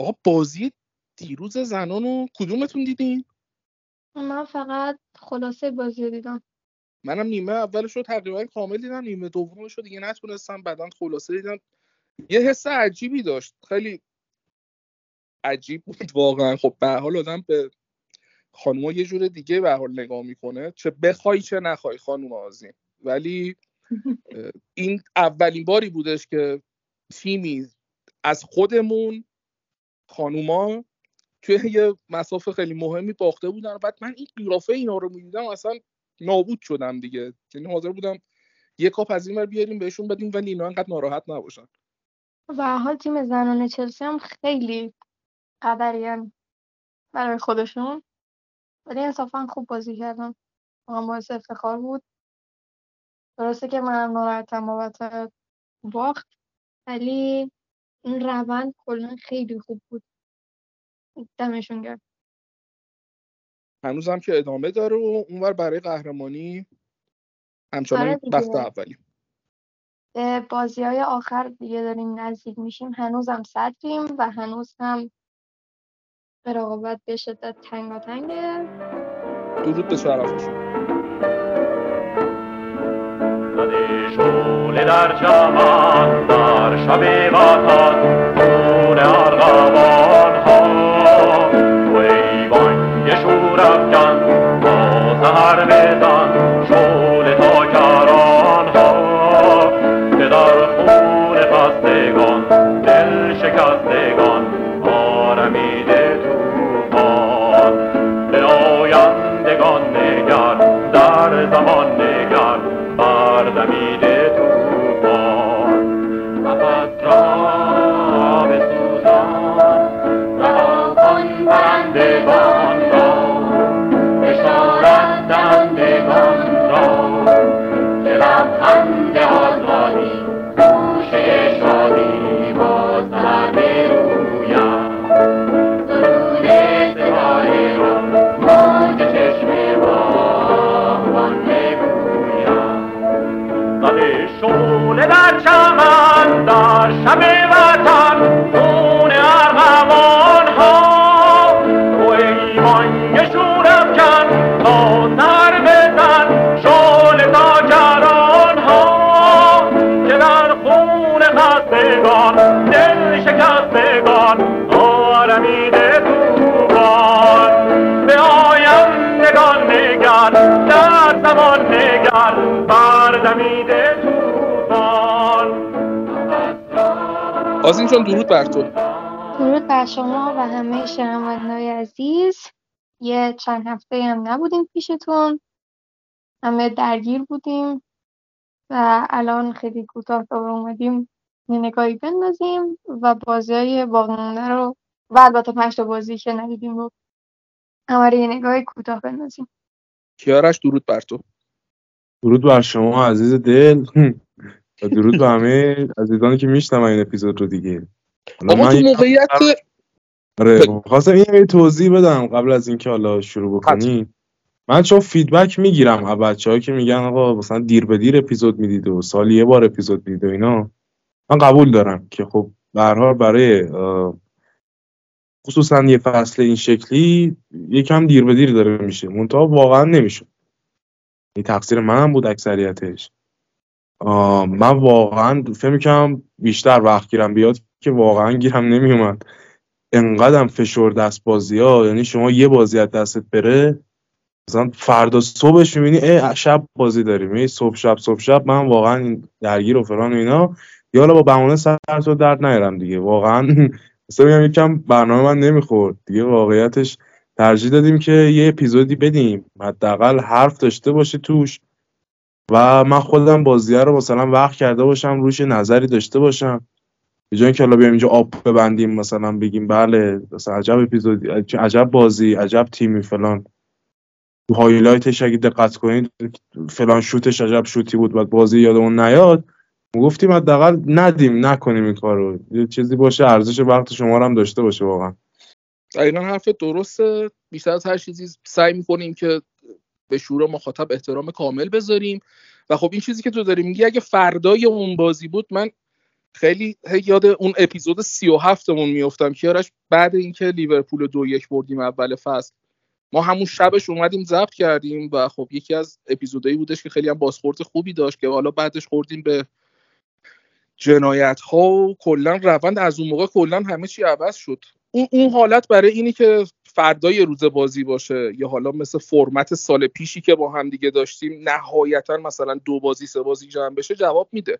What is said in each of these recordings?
آقا بازی دیروز زنان رو کدومتون دیدین؟ من فقط خلاصه بازی رو دیدم. منم نیمه اولش رو تقریبا کامل دیدم نیمه دومش رو دیگه نتونستم بعدا خلاصه دیدم. یه حس عجیبی داشت خیلی عجیب بود واقعا. خب به حال آدم به خانوما یه جور دیگه به حال نگاه می‌کنه چه بخوای چه نخوای خانوم آزین ولی این اولین باری بودش که تیمی از خودمون خانوما توی یه مسافه خیلی مهمی باخته بودن. بعد من این قیافه اینا رو می‌دیدم اصلا نابود شدم دیگه. یعنی حاضر بودم یه کاپ از این بیاریم بهشون بدیم ولی اینا انقدر ناراحت نباشن. و حال تیم زنان چلسی هم خیلی قدریان برای خودشون. ولی انصافا خوب بازی کردن. واقعا باعث افتخار بود. درسته که منم ناراحتم بابت باخت ولی این روند کلا خیلی خوب بود. دمشون گرم. هنوزم که ادامه داره و اونور برای قهرمانی همچنان آره. بخت اولی. به بازی های آخر دیگه داریم نزدیک میشیم. هنوز هم صدریم و هنوز هم به رقابت به شدت تنگاتنگه. درود به شرفشون در چمن در شب وطن خون ارغوان. آزین جان درود بر تو. درود بر شما و همه شنوندههای عزیز. یه چند هفته هم نبودیم پیشتون. همه درگیر بودیم و الان خیلی کوتاه دوباره اومدیم یه نگاهی بندازیم و بازی های باقی مونده رو و البته پنج تا بازی که ندیدیم رو همه یه نگاهی کوتاه بندازیم. کیارش درود بر تو. درود بر شما عزیز دل. درود به همه عزیزانی که میشنم این اپیزود رو دیگه. آقا تو موقعیت آره خواستم این یه توضیح بدم قبل از اینکه حالا شروع بکنیم من چون فیدبک می‌گیرم از بچه که میگن آقا مثلا دیر به دیر اپیزود می‌دید و سالی یه بار اپیزود می‌دید و اینا. من قبول دارم که خب به هر برای خصوصا یه فصل این شکلی یکم دیر به دیر داره میشه. منتها واقعا نمیشه این تقصیر منم بود اکثریتش. من واقعا فکر می‌کنم بیشتر وقت گیرم. بیاد که واقعا گیرم نمیومد. انقدرم فشرد دست بازی ها. یعنی شما یه بازی از دستت بره مثلا فردا صبحش می‌بینی اه شب بازی داریم. ای صبح شب صبح شب. من واقعا درگیر و فلان و اینا. یا حالا با بهونه سر تو درد نیارم دیگه. واقعا مثلا میگم یکم برنامه من نمی‌خورد. دیگه واقعیتش ترجیح دادیم که یه اپیزودی بدیم. حداقل حرف داشته باشه توش. و من خودم بازیه رو مثلا وقت کرده باشم روش نظری داشته باشم. به جای اینکه حالا بیایم اینجا آب ببندیم مثلا بگیم بله مثلا عجب اپیزودی عجب بازی عجب تیمی فلان. تو هایلایتش اگه دقت کنید فلان شوتش عجب شوتی بود بعد بازی یادمون نیاد. گفتیم حداقل ندیم نکنیم این کارو. یه چیزی باشه ارزش وقت شما هم داشته باشه واقعا. دقیقا حرف درسته. بیشتر از هر چیزی سعی می‌کنیم که به شور مخاطب احترام کامل بذاریم. و خب این چیزی که تو داری میگی اگه فردای اون بازی بود من خیلی یاد اون اپیزود سی و هفتمون میفتم که یارش بعد اینکه لیورپول دو یک بردیم اول فصل ما همون شبش اومدیم ضبط کردیم و خب یکی از اپیزودایی بودش که خیلی هم بازخورد خوبی داشت که حالا بعدش خوردیم به جنایت ها و کلا روند از اون موقع کلا همه چی عوض شد. اون, اون حالت برای اینی که فردای روز بازی باشه یا حالا مثل فرمت سال پیشی که با هم دیگه داشتیم نهایتا مثلا دو بازی سه بازی جمع بشه جواب میده.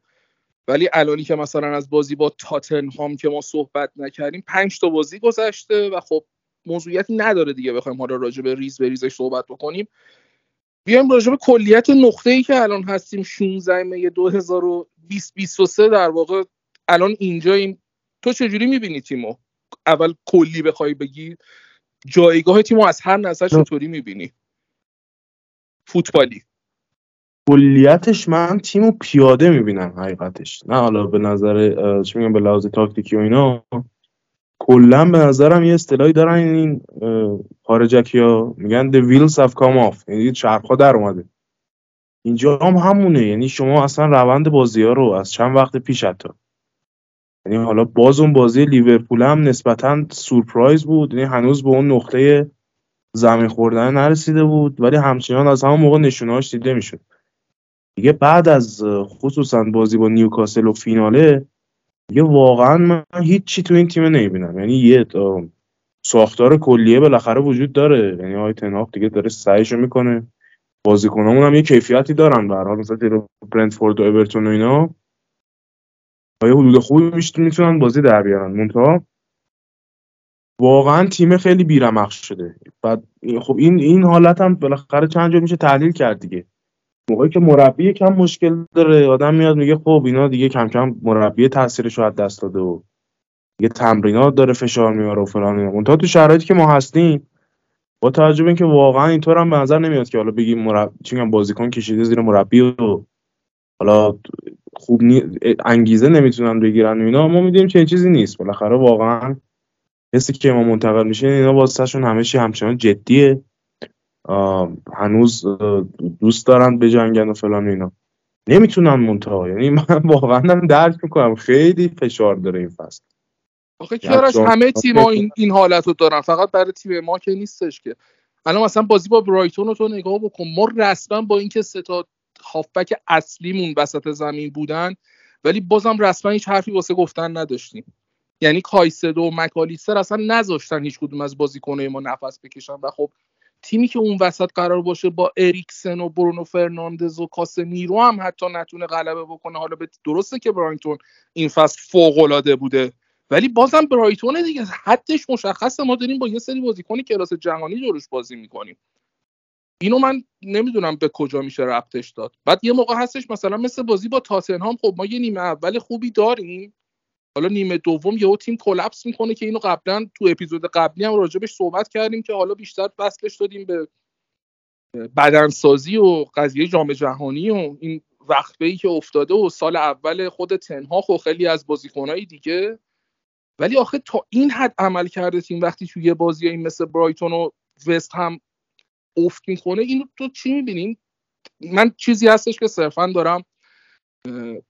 ولی الانی که مثلا از بازی با تاتنهام که ما صحبت نکردیم پنج تا بازی گذشته و خب موضوعیتی نداره دیگه. بخوایم حالا راجع به ریز به ریزش صحبت بکنیم. بیایم راجع به کلیت نقطه ای که الان هستیم 16 می 2023 در واقع الان اینجاییم. تو چجوری می‌بینی تیمو؟ اول کلی بخوای بگی. جایگاه تیمو از هر نظر چطوری می‌بینی؟ فوتبالی. کلیتش من تیمو پیاده می‌بینم حقیقتش. نه حالا به نظر چی میگم به لحاظ تاکتیکی و اینا کلا به نظرم یه اصطلاحی دارن این خارجکی ها میگن the wheels have come off. یعنی چرخ در اومده. اینجا هم همونه. یعنی شما اصلا روند بازی ها رو از چند وقت پیش حتی یعنی حالا باز اون بازی لیورپول هم نسبتا سورپرایز بود. یعنی هنوز به اون نقطه زمین خوردن نرسیده بود ولی همچنان از همون موقع نشونهاش دیده می‌شد. دیگه بعد از خصوصا بازی با نیوکاسل و فیناله دیگه واقعا من هیچی تو این تیم نمی‌بینم. یعنی یه ساختار کلیه بالاخره وجود داره. یعنی آقای تنهاق دیگه داره سعیشو می‌کنه. بازیکنامون هم یه کیفیتی دارن. به حال مثلا برنتفورد و اورتون و اینا. آیا حدود خوبی می‌تونن بازی در بیارن؟ منتها واقعا تیم خیلی بیرمخ شده. بعد خب این این حالت هم بالاخره چند جا میشه تحلیل کرد دیگه. موقعی که مربی کم مشکل داره آدم میاد میگه خب اینا دیگه کم کم مربی تاثیرش رو دست داده و یه تمرینات داره فشار میاره و فلان اینا. تو شرایطی که ما هستیم با توجه به اینکه واقعا اینطور هم به نظر نمیاد که حالا بگیم مربی چی بازیکن کشیده زیر مربی و حالا خوب نی... انگیزه نمی‌تونن بگیرن و اینا. ما می‌دونیم چه چیزی نیست. بالاخره واقعا حسی که ما منتقل میشه اینا واسهشون همه چی همچنان جدیه. هنوز دوست دارن بجنگن و فلان اینا. نمی‌تونن منتها. یعنی من واقعا هم درک می‌کنم. خیلی فشار داره این فصل. آخه کیارش همه تیما این این حالت رو دارن. فقط برای تیم ما که نیستش که. الان مثلا بازی با برایتون رو تو نگاه بکن. ما رسما با اینکه سه تا هافبک اصلیمون وسط زمین بودن ولی بازم رسما هیچ حرفی واسه گفتن نداشتیم. یعنی کایسدو و مکالیستر اصلا نذاشتن هیچ کدوم از بازیکنهای ما نفس بکشن و خب تیمی که اون وسط قرار باشه با اریکسن و برونو فرناندز و کاسمیرو هم حتی نتونه غلبه بکنه. حالا به درسته که برایتون این فصل فوق العاده بوده ولی بازم برایتون دیگه حدش مشخصه. ما داریم با یه سری بازیکنی کلاس جهانی جلوش بازی می‌کنیم. اینو من نمی‌دونم به کجا میشه ربطش داد. بعد یه موقع هستش مثلا مثل بازی با تاتنهام خب ما یه نیمه اول خوبی داریم. حالا نیمه دوم یهو تیم کلپس می‌کنه که اینو قبلا تو اپیزود قبلی هم راجبش صحبت کردیم که حالا بیشتر وصلش دادیم به بدنسازی و قضیه جام جهانی و این وقفه ای که افتاده و سال اول خود تنها و خیلی از بازیکنهای دیگه. ولی آخه تا این حد عمل کرده تیم وقتی توی یه بازی این مثل برایتون و وست هم افت می‌کنه اینو تو چی می‌بینین من چیزی هستش که صرفا دارم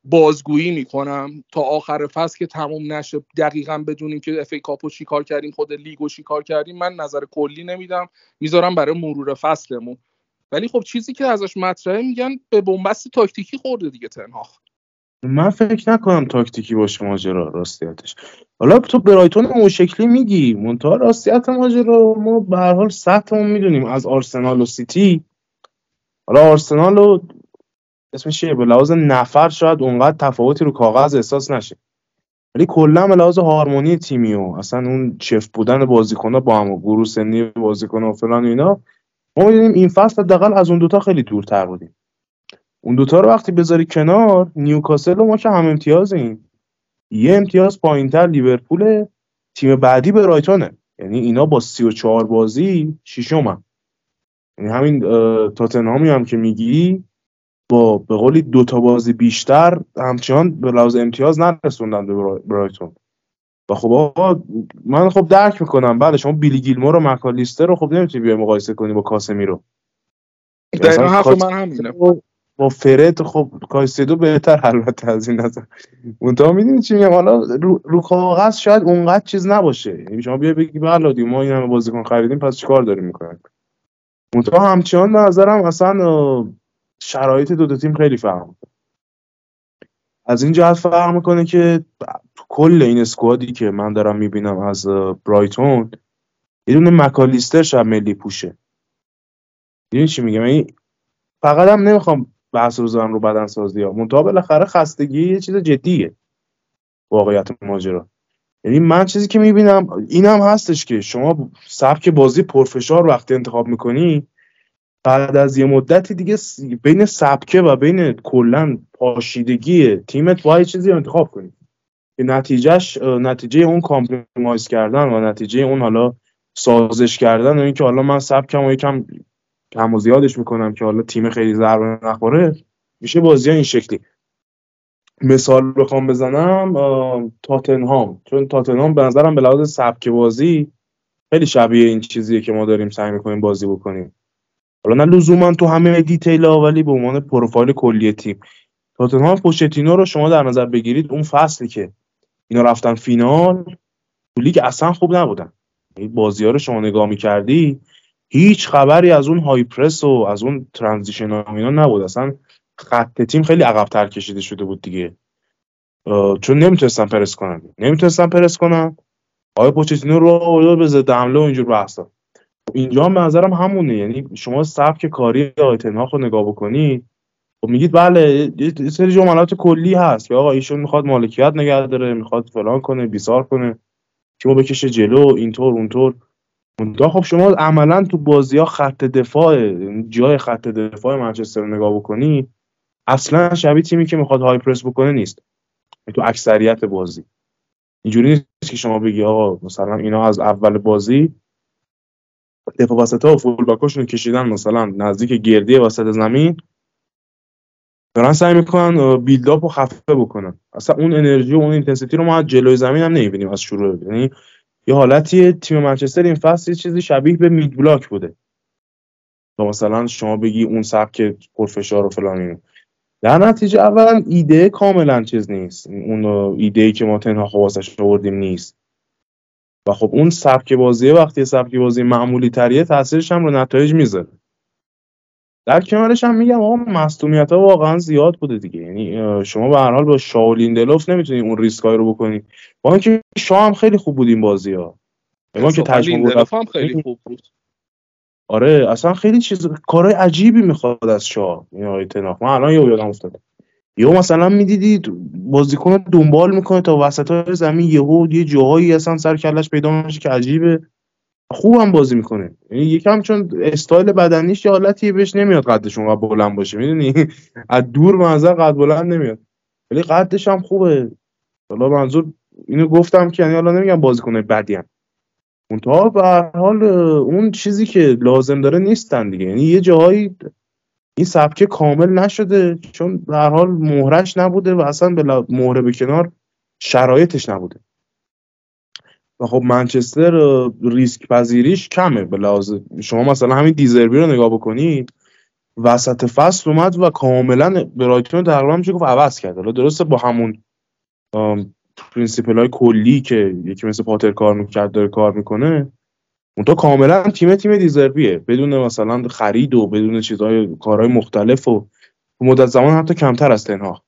بازگویی می‌کنم تا آخر فصل که تموم نشه. دقیقا بدونیم که اف ای کاپو چی کار کردیم خود لیگو چی کار کردیم. من نظر کلی نمیدم. می‌ذارم برای مرور فصلمون. ولی خب چیزی که ازش مطرحه میگن به بنبست تاکتیکی خورده دیگه تنهاخ. من فکر نکنم تاکتیکی باشه ماجرا راستیتش. حالا تو برایتون اون شکلی میگی. منتها راستیت ماجرا ما به هر حال سطحمون می‌دونیم از آرسنال و سیتی. حالا آرسنال و اسمش چیه؟ به لحاظ نفر شاید اونقدر تفاوتی رو کاغذ احساس نشه. ولی کلا به لحاظ هارمونی تیمی و اصلا اون چف بودن بازیکن‌ها با هم و گروه سنی بازیکن‌ها و فلان اینا ما می‌دونیم این فصل حداقل از اون دوتا خیلی دورتر بودیم. اون دوتا رو وقتی بذاری کنار نیوکاسل و ما که هم امتیازیم. یه امتیاز پایینتر لیورپول تیم بعدی به رایتونه. یعنی اینا با 34 بازی ششمن یعنی همین تاتنهامی هم که میگی با به قولی دو تا بازی بیشتر همچنان به لحاظ امتیاز نرسوندن به برایتون و خب آقا من خب درک می‌کنم. بعد شما بیلی گیلمور و مکالیستر رو خب نمی‌تونی بیای مقایسه کنی با کاسمی رو. دقیقا حرف من همینه. با فرد خب کایسدو بهتر البته از این نظر. منتها می‌دونی چی میگم؟ حالا رو, رو کاغذ شاید اونقدر چیز نباشه. یعنی شما بیا بگی بله ما این همه بازیکن خریدیم پس چیکار داریم می‌کنیم؟ منتها همچنان به نظرم اصلا شرایط دو, دو تیم خیلی فرق از این جهت فرق می‌کنه که کل این اسکوادی که من دارم می‌بینم از برایتون یه دونه مکالیستر شب ملی پوشه. یعنی چی میگم؟ فقط هم نمی‌خوام بحث رو بزنم رو بدن سازی ها. منتها بالاخره خستگی یه چیز جدیه. واقعیت ماجرا. یعنی من چیزی که می‌بینم این هم هستش که شما سبک بازی پرفشار وقتی انتخاب می‌کنی بعد از یه مدتی دیگه بین سبکه و بین کلا پاشیدگی تیمت باید چیزی انتخاب کنی. که نتیجهش نتیجه اون compromise کردن و نتیجه اون حالا سازش کردن و اینکه حالا من سبکم و یکم کم و زیادش می‌کنم که حالا تیم خیلی ضربه نخوره. میشه بازی این شکلی. مثال بخوام بزنم تاتنهام. چون تاتنهام به نظرم به لحاظ سبک بازی خیلی شبیه این چیزیه که ما داریم سعی می‌کنیم بازی بکنیم. حالا نه لزوما تو همه detail ها ولی به عنوان پروفایل کلی تیم. تاتنهام پوچتینو رو شما در نظر بگیرید اون فصلی که اینا رفتن فینال تو لیگ اصلا خوب نبودن. بازی ها رو شما نگاه می‌کردی هیچ خبری از اون high press و از اون transition ها اینا نبود. اصلا خط تیم خیلی عقب کشیده شده بود دیگه. چون نمی‌تونستن پرس کنن. نمی‌تونستن پرس کنن. آقای پوچتینو رو به ضد حمله و اینجور بحثا. اینجا هم به نظرم همونه. یعنی شما سبک کاری آیتنهاخ رو نگاه بکنید خب میگید بله یه سری جملات کلی هست که آقا ایشون می‌خواد مالکیت نگه داره می‌خواد فلان کنه بیسار کنه تیمو بکشه جلو اینطور اونطور. منتها خب شما عملا تو بازی ها خط دفاع جای خط دفاع منچستر رو نگاه بکنی اصلا شبیه تیمی که می‌خواد های پرس بکنه نیست. تو اکثریت بازی. اینجوری نیست که شما بگی آقا مثلا اینا از اول بازی دفاع وسط ها و fullback اشون کشیدن مثلا نزدیک گردی وسط زمین دارن سعی می‌کنن build-up رو خفه بکنن. اصلا اون انرژی و اون intensity رو ما از جلوی زمین هم نمی‌بینیم از شروع. یعنی یه حالتی تیم منچستر این فصل یه چیزی شبیه به mid block بوده. و مثلا شما بگی اون سبک پرفشار و فلان در نتیجه اولا ایده کاملا چیز نیست. اون ایده ای که ما تنها خواسش آوردیم نیست. و خب اون سبک بازی وقتی سبک بازی معمولی تریه تاثیرش هم رو نتایج می‌ذاره. در کنارش هم میگم آقا مصونیت ها واقعا زیاد بوده دیگه. یعنی شما به هر حال با شاولین دلوف نمی‌تونید اون ریسکای رو بکنید با اینکه شاه هم خیلی خوب بود این بازی ها. ما که تجربه هم خیلی خوب بود. آره اصلا خیلی چیز کارهای عجیبی می‌خواد از شاه. این آقای تناف من الان یه یادم افتاد. یهو مثلا می‌دیدید بازیکن دنبال می‌کنه تا وسط های زمین یهو یه جاهایی اصلا سر کلش پیدا میشه که عجیبه. خوبم بازی می‌کنه. یعنی یکم چون استایل بدنیش یه حالتی بهش نمیاد قدش اونقدر بلند باشه. می‌دونی؟ از دور منظر قد بلند نمیاد. ولی قدش هم خوبه. حالا منظور اینو گفتم که یعنی حالا نمیگم بازیکن بدی هم. منتها به هر حال اون چیزی که لازم داره نیستن دیگه. یعنی یه جاهایی این سبکه کامل نشده. چون به هر حال مهرش نبوده و اصلا به مهره به کنار شرایطش نبوده. و خب منچستر ریسک پذیریش کمه به لحاظ. شما مثلا همین دیزربی رو نگاه بکنید وسط فصل اومد و کاملا برایتون تقریبا میشه گفت عوض کرد. حالا درسته با همون principle های کلی که یکی مثل پاتر کار می‌کرد داره کار می‌کنه اون تو کاملا تیم تیم دی زربیه. بدون مثلا خرید و بدون چیزهای کارهای مختلف و مدت زمان حتی کمتر از تن هاخ.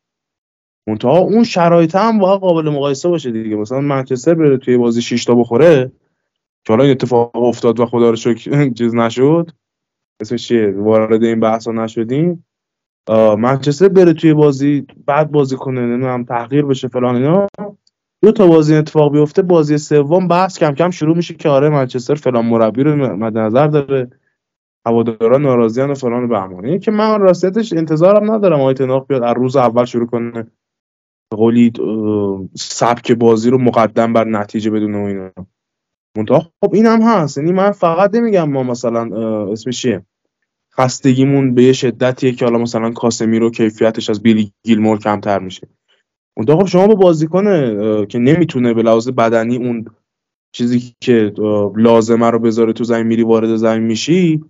منتها اون شرایط هم واقعا قابل مقایسه باشه دیگه. مثلا منچستر بره توی بازی 6 تا بخوره که حالا این اتفاق افتاد و خدا رو شکر چیز نشد اسمش چیه؟ وارد این بحث نشدیم. منچستر بره توی بازی بعد بازی کنه نمی‌دونم تغییر بشه فلان اینا. دو تا بازی اتفاق بیفته بازی سوم بحث کم کم شروع میشه که آره منچستر فلان مربی رو مد نظر داره. هواداران ناراضیان و فلان بهمان که من راستش انتظارم ندارم آیت بیاد از روز اول شروع کنه. قولی سبک بازی رو مقدم بر نتیجه بدون و اینا. منتها خب این هم هست. یعنی من فقط نمیگم ما مثلا اسمش چیه؟ خستگیمون به یه شدتیه که حالا مثلا کاسمی رو کیفیتش از بیلی گیلمور کمتر میشه. منتها خب شما با بازیکن که نمی‌تونه به لحاظ بدنی اون چیزی که لازمه رو بذاره تو زمین میری وارد زمین میشی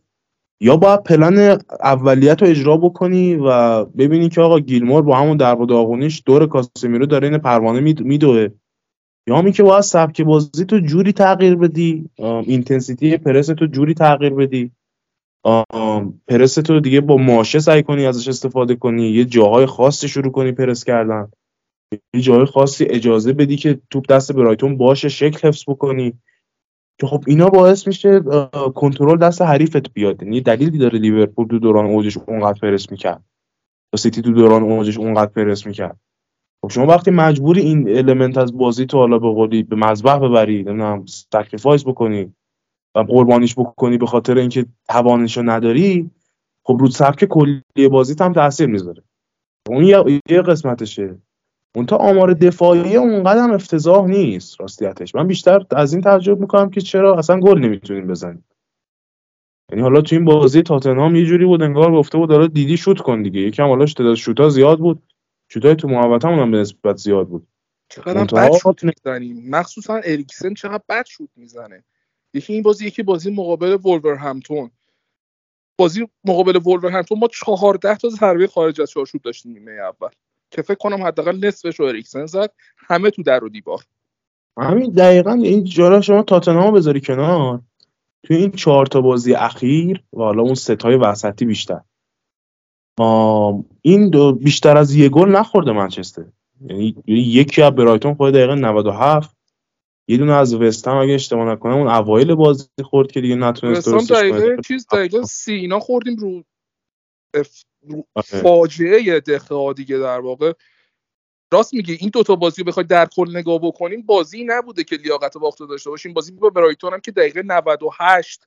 یا باید پلن اولیت رو اجرا بکنی و ببینی که آقا گیلمور با همون در داغونیش دور کاسمیرو داره این پروانه میدوه. یا همین که باید سبک بازی تو جوری تغییر بدی. intensity پرس تو جوری تغییر بدی. پرس تو دیگه با ماشه سعی کنی ازش استفاده کنی. یه جاهای خاصی شروع کنی پرس کردن. یه جاهای خاصی اجازه بدی که توپ دست برایتون باشه شکل حفظ بکنی. که خب اینا باعث میشه کنترل دست حریفت بیاد. یعنی دلیلی داره لیورپول تو دوران اوجش اونقدر پرس می‌کرد. یا سیتی تو دوران اوجش اونقدر پرس می‌کرد. خب شما وقتی مجبوری این element از بازی تو حالا به قولی به مذبح ببری نمی‌دونم sacrifice بکنی و قربانیش بکنی به خاطر اینکه توانشو نداری خب رو سبک کلی بازی هم تاثیر می‌ذاره. اون یه قسمتشه. اون تا آمار دفاعی اونقدر هم افتضاح نیست راستیتش. من بیشتر از این تعجب می‌کنم که چرا اصلا گل نمی‌تونیم بزنیم. یعنی حالا تو این بازی تاتنهام یه جوری بود انگار گفته بود داره دیدی شوت کن دیگه. یکم حالا تعداد شوتا زیاد بود. شوتای تو محوطه هم به نسبت زیاد بود. چقدر بد شوت می‌زنیم. مخصوصا اریکسن چقدر بد شوت می‌زنه. یکی این بازی یکی بازی مقابل همتون بازی مقابل همتون ما 14 تا ضربه خارج از چارچوب داشتیم نیمه اول. که فکر کنم حداقل نصفش رو اریکسن زد همه تو در و دیوار. همین دقیقا این جارا شما تاتنهام بذاری کنار. توی این چهار تا بازی اخیر و حالا اون ستای وسطی بیشتر. این دو بیشتر از یه گل نخورده منچستر. یعنی یکی از برایتون خود دقیقه 97 یه دونه از وستهم اگه اشتباه نکنم اون اوایل بازی خورد که دیگه نتونست درستش دقیقه چیز دقیقه سی اینا خوردیم رو. فاجعه دخه دیگه در واقع. راست میگه این دوتا بازی رو بخوای در کل نگاه بکنیم بازی نبوده که لیاقت باخت داشته باشیم. بازی با برایتون هم که دقیقه 98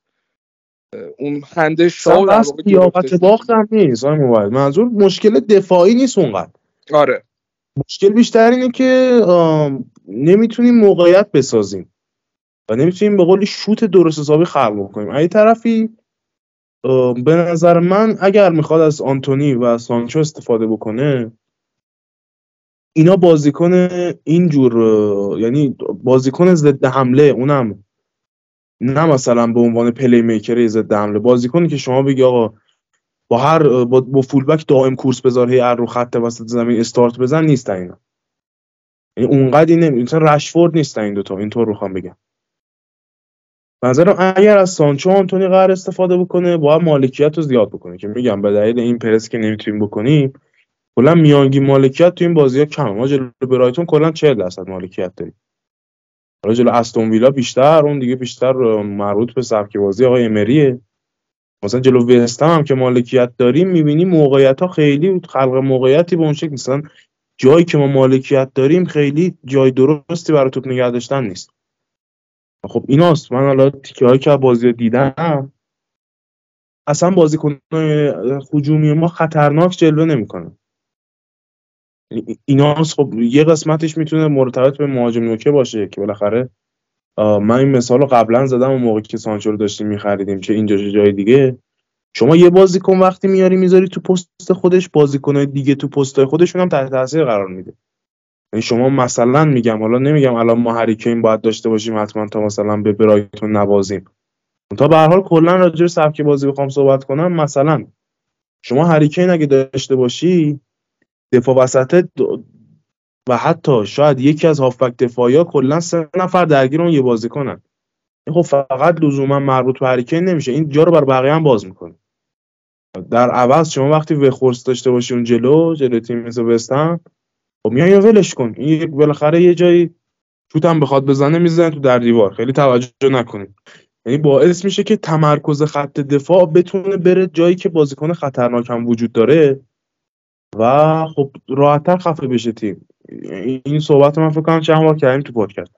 اون خنده واقع لیاقت باخت هم نیست منظور مشکل دفاعی نیست اونقدر. آره. مشکل بیشتر اینه که نمی‌تونیم موقعیت بسازیم و نمی‌تونیم به قولی شوت درست حسابی خلق بکنیم. این طرفی به نظر من اگر می‌خواد از آنتونی و سانچو استفاده بکنه اینا بازیکن اینجور یعنی بازیکن ضد حمله اونم نه مثلا به عنوان پلی میکر ضد حمله بازیکنی که شما بگی آقا با هر با, با فولبک دائم کورس بذار هی رو خط وسط زمین استارت بزن نیست اینا. یعنی اونقدی نمی مثلا رشفورد نیست این دوتا اینطور رو بگم. نظرم اگر از سانچو آنتونی قرار استفاده بکنه باید مالکیت رو زیاد بکنه. که میگم به دلیل این پرس که نمی‌تونیم بکنیم کلا میانگی مالکیت تو این بازی ها کمه. ما جلو برایتون کلا 40 درصد مالکیت داریم. حالا جلو استون ویلا بیشتر اون دیگه بیشتر مربوط به سبک بازی آقای امریه. مثلا جلو وستهم هم که مالکیت داریم می‌بینیم موقعیت ها خیلی خلق موقعیتی به اون شکل مثلا جایی که ما مالکیت داریم خیلی جای درستی برای توپ نگه داشتن نیست. خب ایناست. من حالا تیکه هایی که بازی دیدم اصلا بازیکن هجومی ما خطرناک جلوه نمی‌کنه ایناست. خب یه قسمتش می‌تونه مرتبط به مهاجم نوکه باشه که بالاخره من این مثال رو قبلا زدم اون موقع که سانچو رو داشتیم میخریدیم چه اینجا جای دیگه. شما یه بازیکن وقتی میاری می‌ذاری تو پست خودش بازیکنهای دیگه تو پست خودشون هم تحت تاثیر قرار میده. یعنی شما مثلا میگم حالا نمیگم الان ما هریکین باید داشته باشیم حتما تا مثلا به برایتون نوازیم. تا به هر حال کلا راجع به سبک بازی بخوام صحبت کنم مثلا شما هریکین اگه داشته باشی دفاع وسط و حتی شاید یکی از هافبک دفاعی ها کلا سه نفر درگیر اون یه بازی کنن. خب فقط لزوما مربوط به هریکین نمیشه. این جا رو بر بقیه هم باز می‌کنه. در عوض شما وقتی وخورس داشته باشی اون جلو جلو تیم مثل خب میای یا ولش کن. این بالاخره یه جایی شوت هم بخواد بزنه می‌زنه تو در دیوار. خیلی توجه نکنید. یعنی باعث میشه که تمرکز خط دفاع بتونه بره جایی که بازیکن خطرناک هم وجود داره و خب راحتتر خفه بشه تیم. این صحبت من فکر کنم چند بار کردیم تو پادکست.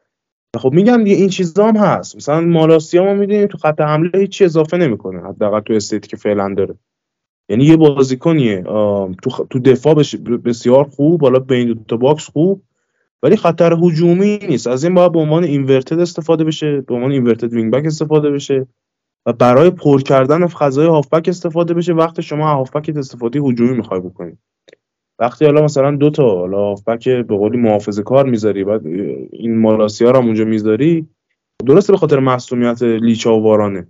خب میگم دیگه این چیزا هم هست. مثلا مالاسیا ما می‌دونیم تو خط حمله هیچ اضافه نمی‌کنه. حداقل تو state ی که فعلا داره. یعنی یه بازیکنیه تو, تو دفاع بسیار خوب حالا بین دو box خوب ولی خطر هجومی نیست. از این باید به عنوان inverted استفاده بشه به عنوان inverted wing back استفاده بشه و برای پر کردن فضای هافبک استفاده بشه. وقتی شما هافبک استفاده هجومی می‌خوای بکنید وقتی حالا مثلا دو تا حالا هافبک به قولی محافظه کار می‌ذاری بعد این مالاسیا رو اونجا می‌ذاری درسته به خاطر مصدومیت لیچا و وارانه.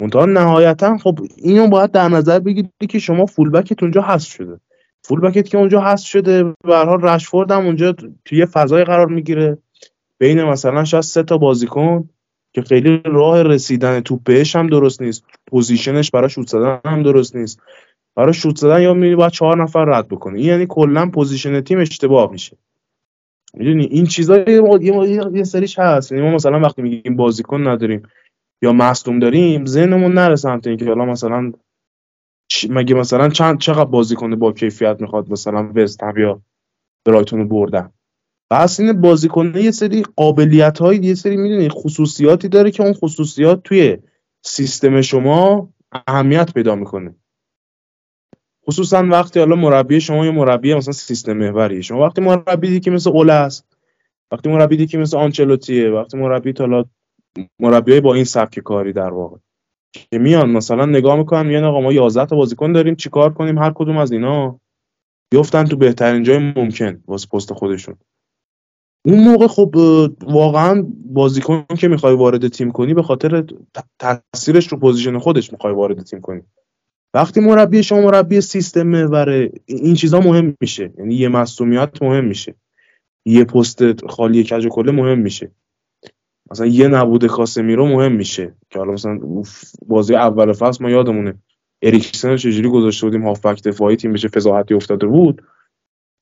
منتها نهایتا خب اینو باید در نظر بگیرید که شما فولبکت اونجا هست شده. فولبکت که اونجا هست شده به هر حال هم اونجا توی فضای قرار می‌گیره. بین مثلا شاید سه تا بازیکن که خیلی راه رسیدن تو بهش هم درست نیست. position ش برای شوت زدن هم درست نیست. برای شوت زدن یا می‌بینی باید چهار نفر رد بکنه. این یعنی کلا position تیم اشتباه میشه. می‌دونی؟ این چیزا یه سریش هست. یعنی ما مثلا وقتی میگیم بازیکن نداریم. یا مصدوم داریم ذهنمون نره سمت اینکه حالا مثلا مگه مثلا چند چقدر بازیکن با کیفیت می‌خواد مثلا وست یا برایتون بردن؟ بس این بازیکن یه سری قابلیت های یه سری می‌دونی خصوصیاتی داره که اون خصوصیات توی سیستم شما اهمیت پیدا می‌کنه. خصوصا وقتی حالا مربی شما یه مربی مثلا سیستم محوریه شما وقتی مربی که مثل اول است وقتی مربی که مثل آنچلوتیه وقتی مربی حالا مربی با این سبک کاری در واقع. که میان مثلا نگاه می‌کنن میان آقا ما 11 تا بازیکن داریم چیکار کنیم؟ هر کدوم از اینا بیفتن تو بهترین جای ممکن واسه پست خودشون. اون موقع خب واقعا بازیکن که می‌خوای وارد تیم کنی به خاطر تاثیرش رو position خودش می‌خوای وارد تیم کنی. وقتی مربی شما مربی سیستم محوره این چیزا مهم میشه. یعنی یه مصدومیت مهم میشه. یه پست خالی کج کله مهم میشه. مثلا یه نبود کاسمیرو مهم میشه که حالا مثلا بازی اول فصل ما یادمونه اریکسن رو چجوری گذاشته بودیم هافبک دفاعی تیم بشه فضاحتی افتاده بود.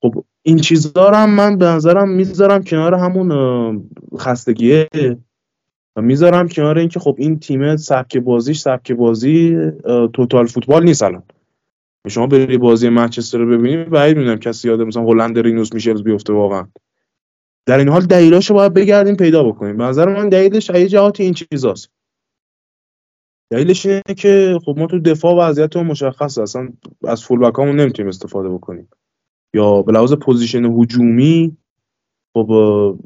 خب این چیزا رو من به نظرم می‌ذارم کنار همون خستگیه. و می‌ذارم کنار اینکه خب این تیم سبک بازیش سبک بازی توتال فوتبال نیست الان. شما بری بازی منچستر رو ببینید بعید می‌دونم کسی یاد مثلا هلند رینوس میشلز بیفته واقعا. در این حال دلیلاشو باید بگردیم پیدا بکنیم. به نظر من دلیلش یه جهات این چیزاست. دلیلش اینه که خب ما تو دفاع وضعیت مشخص اصلا از فول بک نمی‌تونیم استفاده بکنیم. یا به لحاظ position هجومی خب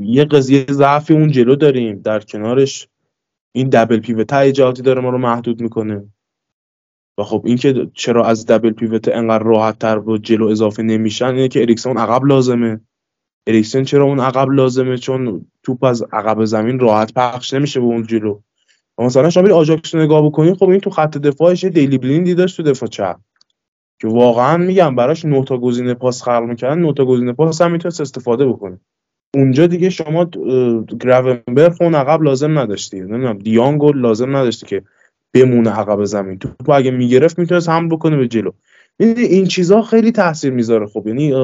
یه قضیه ضعفی اون جلو داریم. در کنارش این double pivot جهاتی داره ما رو محدود می‌کنه. و خب اینکه چرا از double pivot انقدر راحت تر و جلو اضافه نمیشن اینه که اریکسون عقب لازمه. اریکسن چرا اون عقب لازمه؟ چون توپ از عقب زمین راحت پخش نمیشه به اون جلو. مثلا شما آژاکس نگاه بکنید خب این تو خط دفاعش دیلی بلیندی داشت تو دفاع چپ. که واقعا میگم براش نوتا گزینه پاس خلق می‌کردن نوتا گزینه پاس هم می‌تونست استفاده بکنه. اونجا دیگه شما گراونبرگ اون عقب لازم نداشتی. نمی‌دونم دیانگو لازم نداشتی که بمونه عقب زمین. تو اگه می‌گرفت می‌تونست هم بکنه به جلو. این چیزها خیلی تاثیر می‌ذاره. خب یعنی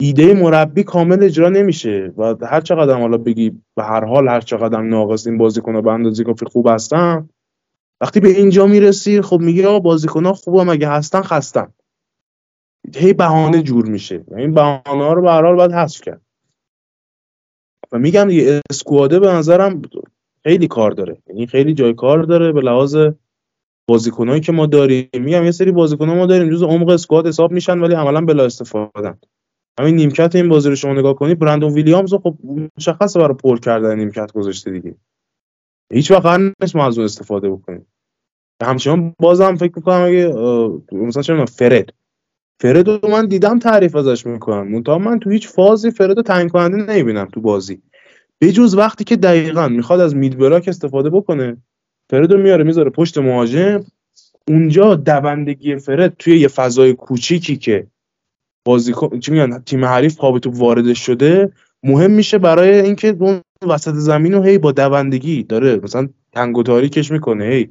ایده مربی کامل اجرا نمیشه و هر چقدر حالا بگی به هر حال هر چقدر ناقص این بازیکن‌ها به اندازه کافی خوب هستن وقتی به اینجا می‌رسی خب میگه آقا بازیکن‌ها خوبه مگه هستن خستن. هی بهانه جور میشه این بهانه ها رو به هر حال باید حذف کرد. و میگم دیگه اسکواده به نظرم خیلی کار داره. یعنی خیلی جای کار داره به لحاظ بازیکنایی که ما داریم. میگم یه سری بازیکن‌ها ما داریم جزء عمق اسکواد حساب میشن ولی عملا بلا استفاده. همین نیمکت این بازی رو شما نگاه کنید برندون ویلیامز خب مشخصه برای پر کردن نیمکت گذاشته دیگه. هیچ وقت نیست ما از اون استفاده بکنیم. همچنان بازم فکر می‌کنم اگه مثلا چه فرد. فرد رو من دیدم تعریف ازش می‌کنم. منتها من تو هیچ فازی فرد رو تعیین کننده نمی‌بینم تو بازی. بجز وقتی که دقیقا می‌خواد از مید بلاک استفاده بکنه فرد رو میاره می‌ذاره پشت مهاجم. اونجا دوندگی فرد توی یه فضای کوچیکی که بازیکن چی میگن؟ تیم حریف پا تو وارد شده مهم میشه برای اینکه اون وسط زمین رو هی با دوندگی داره. مثلا تنگ و تاریکش می‌کنه هی.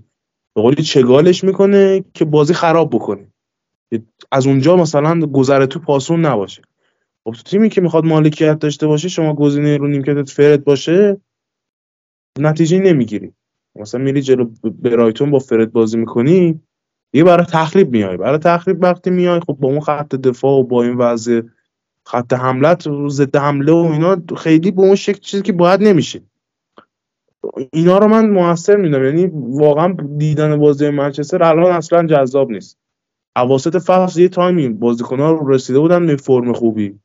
به قولی چگالش می‌کنه که بازی خراب بکنه. از اونجا مثلا گذر تو پاسون نباشه. خب تو تیمی که می‌خواد مالکیت داشته باشه شما گزینه رو نیمکتت فرد باشه نتیجه نمی‌گیری. مثلا میری جلو برایتون با فرد بازی می‌کنی یه برای تخریب میای. برای تخریب وقتی میای خب با اون خط دفاع و با این وضع خط حملت و ضد حمله و اینا خیلی به اون شکل چیزی که باید نمیشه. اینا رو من موثر میدم یعنی واقعا دیدن بازی منچستر الان اصلا جذاب نیست. اواسط فصل یه تایمی بازیکن‌ها رو رسیده بودن به فرم خوبی.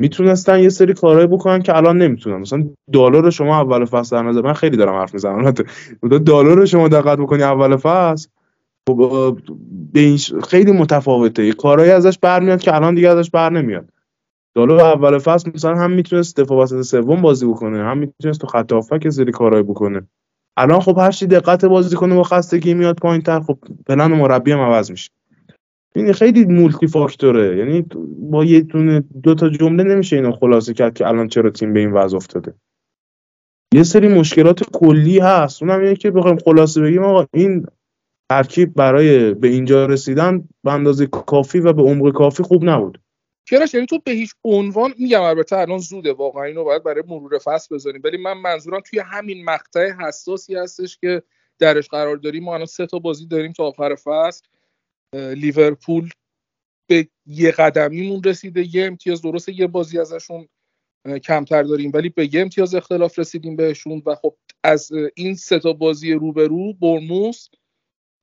می‌تونستن یه سری کارهای بکنن که الان نمی‌تونن. مثلا دلار شما اول فصل در نظر من خیلی دارم حرف می‌زنم. دلار رو شما دقت بکنی اول فصل خیلی متفاوته. کارهایی ازش برمیاد که الان دیگه ازش بر نمیاد. دالو اول فصل مثلا هم می‌تونست دفاع وسط سوم بازی بکنه هم می‌تونست تو خط هافک سری کارهای بکنه. الان خب هر چی دقت بازی کنه با خستگی میاد پایین تر خب پلن مربی هم عوض میشه. این خیلی مولتی فاکتوره. یعنی با یه دونه دو تا جمله نمیشه اینو خلاصه کرد که الان چرا تیم به این وضع افتاده. یه سری مشکلات کلی هست. اونم اینه که بخوایم خلاصه بگیم آقا این ترکیب برای به اینجا رسیدن به اندازه کافی و به عمق کافی خوب نبود. چرا یعنی تو به هیچ عنوان میگم البته الان زوده واقعا اینو باید برای مرور فصل بذاریم ولی من منظورم توی همین مقطع حساسی هستش که درش قرار داریم. ما الان سه تا بازی داریم تا آخر فصل. لیورپول به یه قدمیمون رسیده. یه امتیاز درسته یه بازی ازشون کمتر داریم ولی به یه امتیاز اختلاف رسیدیم بهشون. و خب از این سه تا بازی روبرو برموس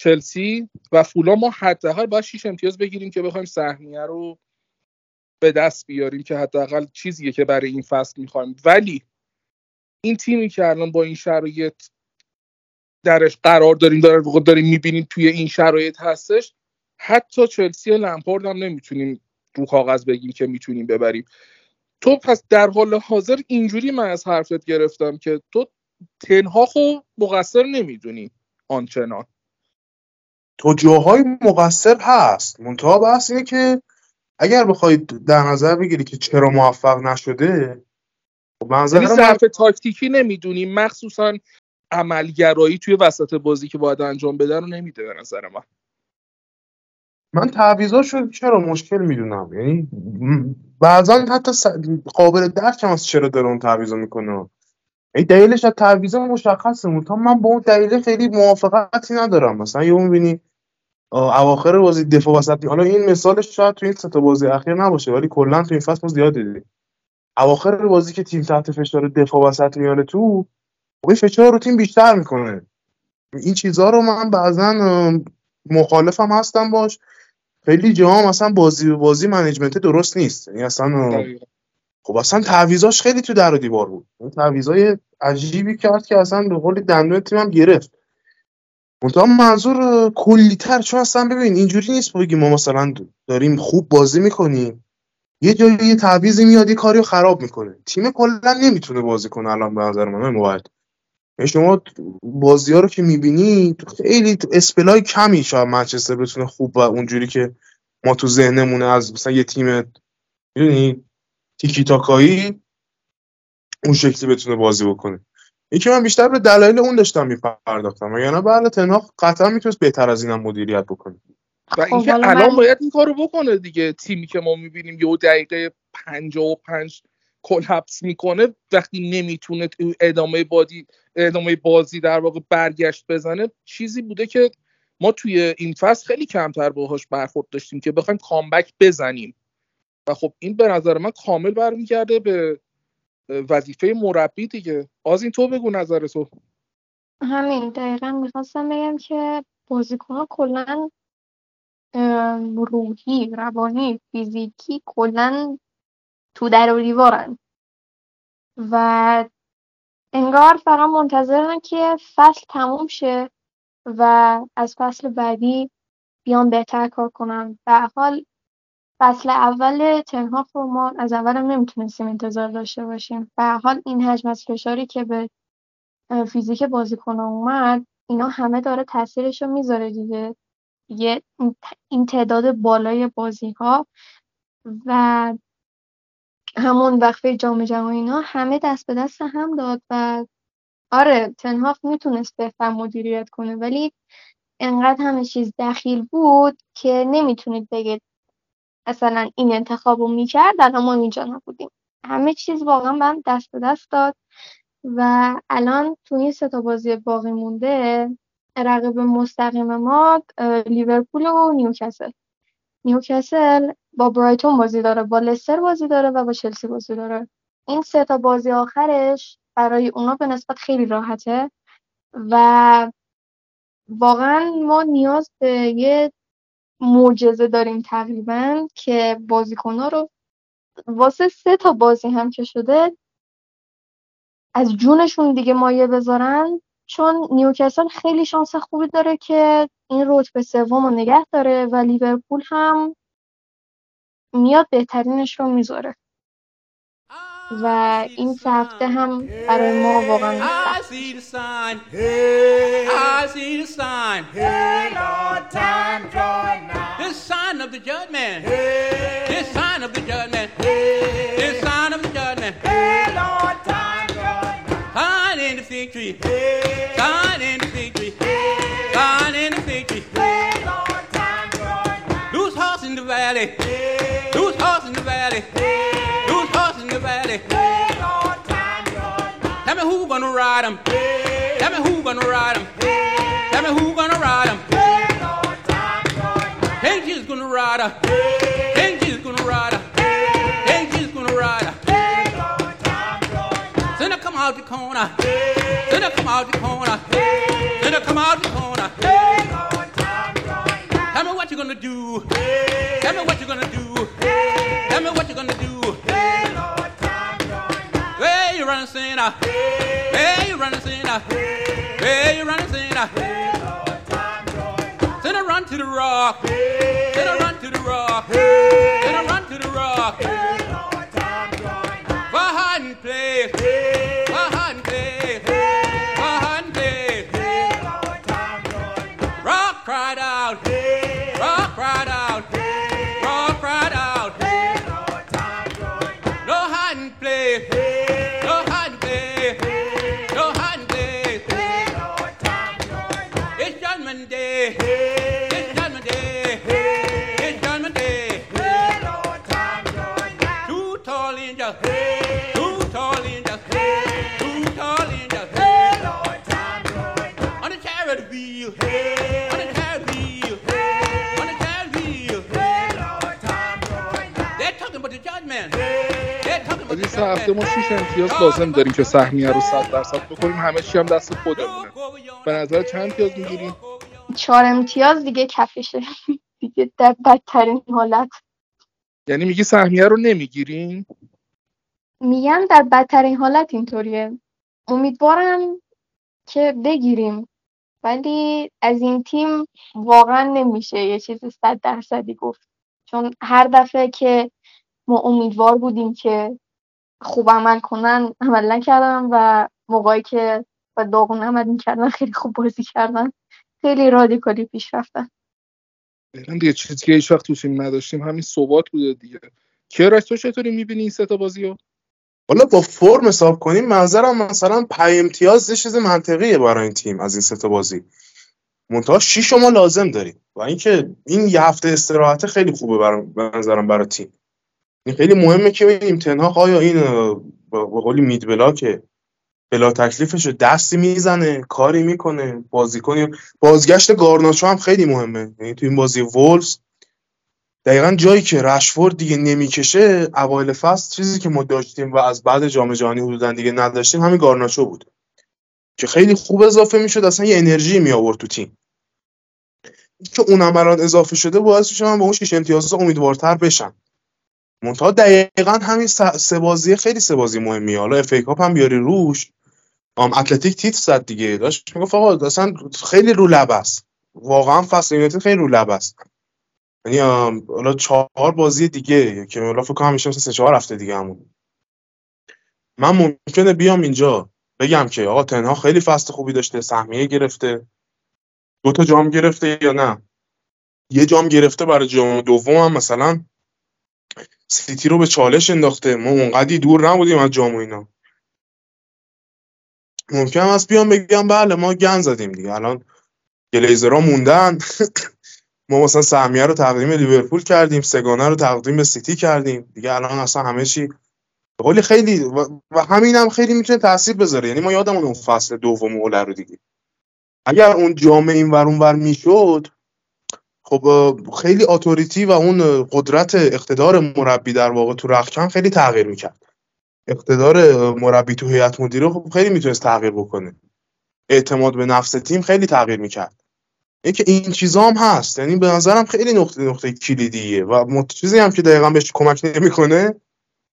چلسی و فولا ما حداقل باید 6 امتیاز بگیریم که بخوایم سهمیه رو به دست بیاریم که حداقل چیزیه که برای این فصل می‌خوایم. ولی این تیمی که الان با این شرایط درش قرار داریم داره داریم می‌بینیم توی این شرایط هستش حتی چلسی لمپارد هم نمی‌تونیم رو کاغذ بگیم که می‌تونیم ببریم. تو پس در حال حاضر اینجوری من از حرفت گرفتم که تو تنها خو مقصر نمی‌دونی آنچنان. تو جاهای مقصر هست. منتها بحث اینه که اگر بخواید در نظر بگیری که چرا موفق نشده خب یعنی ظرف تاکتیکی نمی‌دونی مخصوصا عملگرایی توی وسط بازی که باید انجام بده رو نمیده به نظر من. من تعویضاشو چرا مشکل می‌دونم؟ یعنی بعضا حتی قابل درکم از چرا داره اون تعویضا می‌کنه. این دلیلش از تعویض مشخصه. تا من با اون دلیل خیلی موافقتی ندارم. مثلا یه می‌بینی اواخر بازی دفاع وسط حالا این مثالش شاید تو این سه بازی اخیر نباشه ولی کلا تو این فصل ما زیاد دیدیم. اواخر بازی که تیم تحت فشار دفاع وسط میاره تو خب فشار رو تیم بیشتر می‌کنه. این چیزها رو من بعضا مخالفم هستم باش. خیلی جاها مثلا بازی به بازی منیجمنت درست نیست. یعنی اصلا خب اصلا تعویضاش خیلی تو در و دیوار بود. اون تعویضای عجیبی کرد که اصلا به قول دندون تیمم گرفت. منتها منظور کلیتر چون اصلا ببین اینجوری نیست بگیم ما مثلا داریم خوب بازی می‌کنیم. یه جایی یه تعویضی میاد یه کاری خراب می‌کنه. تیم کلا نمی‌تونه بازی کنه الان به نظر من موعد یعنی شما بازی ها رو که می‌بینی خیلی اسپلای کمی شاید منچستر بتونه خوب و اونجوری که ما تو ذهنمونه از مثلا یه تیم می‌دونی تیکی تاکایی اون شکلی بتونه بازی بکنه. یکی من بیشتر به دلایل اون داشتم میپرداختم. یعنی بله تنها قطعا می‌تونست بهتر از اینم مدیریت بکنه. و خب، اینکه الان باید این کارو بکنه دیگه. تیمی که ما می‌بینیم یه دقیقه 55 کلپس می‌کنه وقتی نمی‌تونه ادامه بازی ادامه بازی در واقع برگشت بزنه چیزی بوده که ما توی این فصل خیلی کمتر باهاش برخورد داشتیم که بخوایم کامبک بزنیم. و خب این به نظر من کامل برمیگرده به وظیفه مربی دیگه. این تو بگو نظر تو. همین دقیقا می‌خواستم بگم که بازیکن کلا روحی روانی فیزیکی کلا تو در و دیوارن. و انگار فقط منتظرن که فصل تموم شه و از فصل بعدی بیان بهتر کار کنم به حال فصل اول تنها رو ما از اولم نمی‌تونستیم انتظار داشته باشیم. به حال این حجم از فشاری که به فیزیک بازیکن اومد اینا همه داره تاثیرش رو می‌ذاره دیگه. یه این تعداد بالای بازی ها و همون وقفه جام جهانی اینا همه دست به دست هم داد و آره تنهاف می‌تونست بهتر مدیریت کنه ولی انقدر همه چیز دخیل بود که نمی‌تونید بگید مثلا این انتخاب رو می‌کرد الان ما اینجا نبودیم. همه چیز واقعا به هم دست به دست داد و الان تو این سه تا بازی باقی مونده رقیب مستقیم ما لیورپول و نیوکاسل. نیوکاسل با برایتون بازی داره با لستر بازی داره و با چلسی بازی داره. این سه تا بازی آخرش برای اونا به نسبت خیلی راحته و واقعا ما نیاز به یه معجزه داریم تقریبا که بازیکنها رو واسه سه تا بازی هم که شده از جونشون دیگه مایه بذارن چون نیوکاسل خیلی شانس خوبی داره که این رتبه سوم رو نگه داره و لیورپول هم میاد بهترینش رو می‌ذاره. و این هفته هم برای ما واقعا see the sign. Hey, I see the sign. hey, Lord, time drawing nigh. The sign of the judgment. Hey, this sign of the judgment. hey, this sign of the judgment. hey, Lord, time drawing nigh. Sign in the fig tree. Hey, ride him. Hey, Tell me who gonna ride him. hey, Tell me who gonna ride him. hey, Lord, Jesus gonna ride her. Hey, Jesus gonna ride her. hey, Jesus gonna ride her. hey, Lord, come out the corner. Hey, Sinner come out the corner. hey, Sinner come out the corner. hey, Lord, nigh. Tell me what you gonna do. Hey, Tell me what you gonna do. hey, Tell me what you gonna do. hey, Lord, Where you running, sinner? Uh. Hey, Where you running, sinner? Uh. hey, Where you running, sinner? Uh. hey, Lord, time drawing nigh. Sinner run to the rock. Hey, Sinner run امتیاز لازم داریم که سهمیه رو 100 درصد بکنیم همه چی هم دست خودمونه. به نظر چند امتیاز می‌گیریم چهار امتیاز دیگه کفشه دیگه در بدترین حالت. یعنی میگی سهمیه رو نمی‌گیریم میگم در بدترین حالت اینطوریه. امیدوارم که بگیریم. ولی از این تیم واقعا نمیشه یه چیز صد درصدی گفت. چون هر دفعه که ما امیدوار بودیم که خوب عمل کنن عمل نکردن و موقعی که با داغون عمل می‌کردن خیلی خوب بازی کردن. خیلی رادیکالی پیش رفتن. فعلا دیگه چیزی که هیچ وقت تو تیم نداشتیم همین ثبات بوده دیگه. کیارش تو چطوری می‌بینی این سه تا بازی رو حالا با فرم حساب کنیم منظرم مثلا 5 امتیاز یه چیز منطقیه برای این تیم از این سه تا بازی. منتها 6 ما لازم داریم. و اینکه این یه هفته استراحت خیلی خوبه برای به نظرم برای تیم. این خیلی مهمه که ببینیم تنها آیا این به قولی مید بلاکه؟ بلا تکلیفش دستی می‌زنه کاری می‌کنه بازیکنی بازگشت گارناچو هم خیلی مهمه. یعنی تو این بازی وولز دقیقا جایی که رشفورد دیگه نمی‌کشه اوایل فصل چیزی که ما داشتیم و از بعد جام جهانی حدودا دیگه نداشتیم همین گارناچو بود. که خیلی خوب اضافه می‌شد اصلا یه انرژی می آورد تو تیم. که اونم الان اضافه شده باعث میشه من با اون شیش امتیاز امیدوارتر بشم. منتها دقیقا همین سه بازی خیلی سه بازی مهمیه. حالا اف ای کاپ هم بیاری روش. آم اتلتیک تیتر زد دیگه. داشت می‌گفت آقا اصلا خیلی رو لب است. واقعا فصل یونایتد خیلی رو لب است. یعنی حالا چهار بازی دیگه که حالا فکر کنم میشه سه چهار هفته دیگه همون. من ممکنه بیام اینجا. بگم که آقا تنها خیلی فصل خوبی داشته سهمیه گرفته. دو تا جام گرفته یا نه؟ یه جام گرفته برای جام دوم هم مثلا. سیتی رو به چالش انداخته. ما اونقدی دور نبودیم از جام و اینا. ممکن است بیام بگم بله ما گن زدیم دیگه. الان گلیزرها موندن. ما مثلا سهمیه رو تقدیم لیورپول کردیم سگانه رو تقدیم به سیتی کردیم. دیگه الان اصلا همه چی. خیلی و, و همین هم خیلی می‌تونه تاثیر بذاره. یعنی ما یادمون اون فصل دوم اوله رو دیگه اگر اون جامعه این ور اون ور می‌شد خب خیلی اتوریتی و اون قدرت اقتدار مربی در واقع تو رخکن خیلی تغییر می‌کرد. اقتدار مربی تو هیئت مدیره خب خیلی می‌تونست تغییر بکنه. اعتماد به نفس تیم خیلی تغییر می‌کرد. اینکه این چیزا هم هست یعنی به نظرم خیلی نقطه نقطه کلیدیه و چیزی هم که دقیقا بهش کمک نمی‌کنه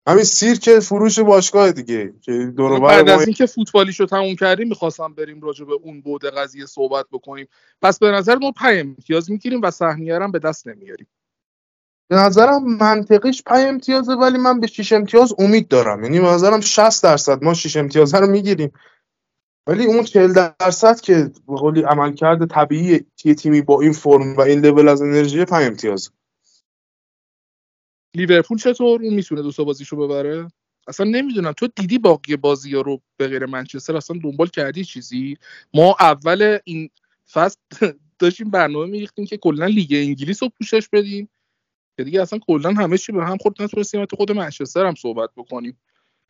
همین سیرک فروش باشگاه دیگه که دور بعد از اینکه فوتبالیشو تموم کردیم می‌خواستم بریم راجع به اون بود قضیه صحبت بکنیم. پس به نظر ما 5 امتیاز می‌گیریم و سهمیه هم به دست نمیاریم. به نظرم منطقیش 5 امتیازه ولی من به 6 امتیاز امید دارم. یعنی به نظرم 60 درصد ما 6 امتیاز رو می‌گیریم. ولی اون 40 درصد که به قولی عملکرد طبیعی تیمی با این فرم و این لول از انرژی 5 امتیاز. لیورپول چطور؟ اون می‌تونه دو تا بازیشو ببره؟ اصلا نمی‌دونم. تو دیدی باقی بازی ها رو به غیر منچستر؟ اصلا دنبال کردی چیزی؟ ما اول این فصل داشتیم برنامه میریختیم که کلا لیگ انگلیس رو پوشش بدیم. که دیگه اصلا کلا همه چی به هم خورد. نتونستیم تو خود منچستر هم صحبت بکنیم.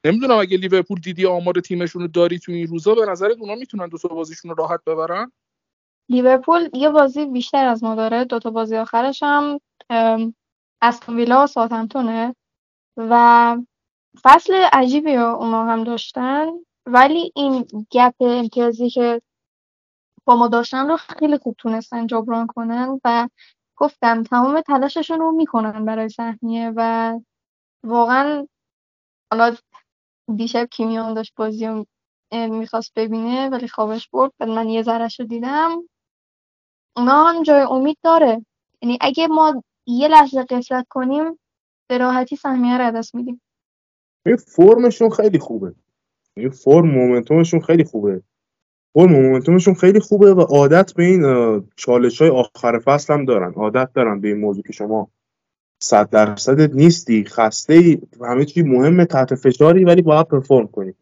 نمی‌دونم اگه لیورپول دیدی آمار تیمشون رو داری تو این روزا به نظرت اونا می‌تونن دو تا بازیشون رو راحت ببرن؟ لیورپول یه بازی بیشتر از ما داره. دو تا بازی آخرش هم استون ویلا و ساوثهمپتونه و فصل عجیبی رو اونا هم داشتن. ولی این گپ امتیازی که با ما داشتن رو خیلی خوب تونستن جبران کنن و گفتم تمام تلاششون رو می‌کنن برای سهمیه و واقعا حالا دیشب کیمیان داشت بازی رو می‌خواست ببینه ولی خوابش برد. بعد من یه ذرش رو دیدم. اونا هم جای امید داره. یعنی اگه ما یه لحظه قفلت کنیم به راحتی سهمیه رو دست میدیم. این فرمشون خیلی خوبه. این فرم مومنتومشون خیلی خوبه. فرم مومنتومشون خیلی خوبه و عادت به این چالش های آخر فصل هم دارن. عادت دارن به این موضوع که شما صد درصد نیستی خسته ای همه چی مهمه تحت فشاری ولی باید پرفورم کنی.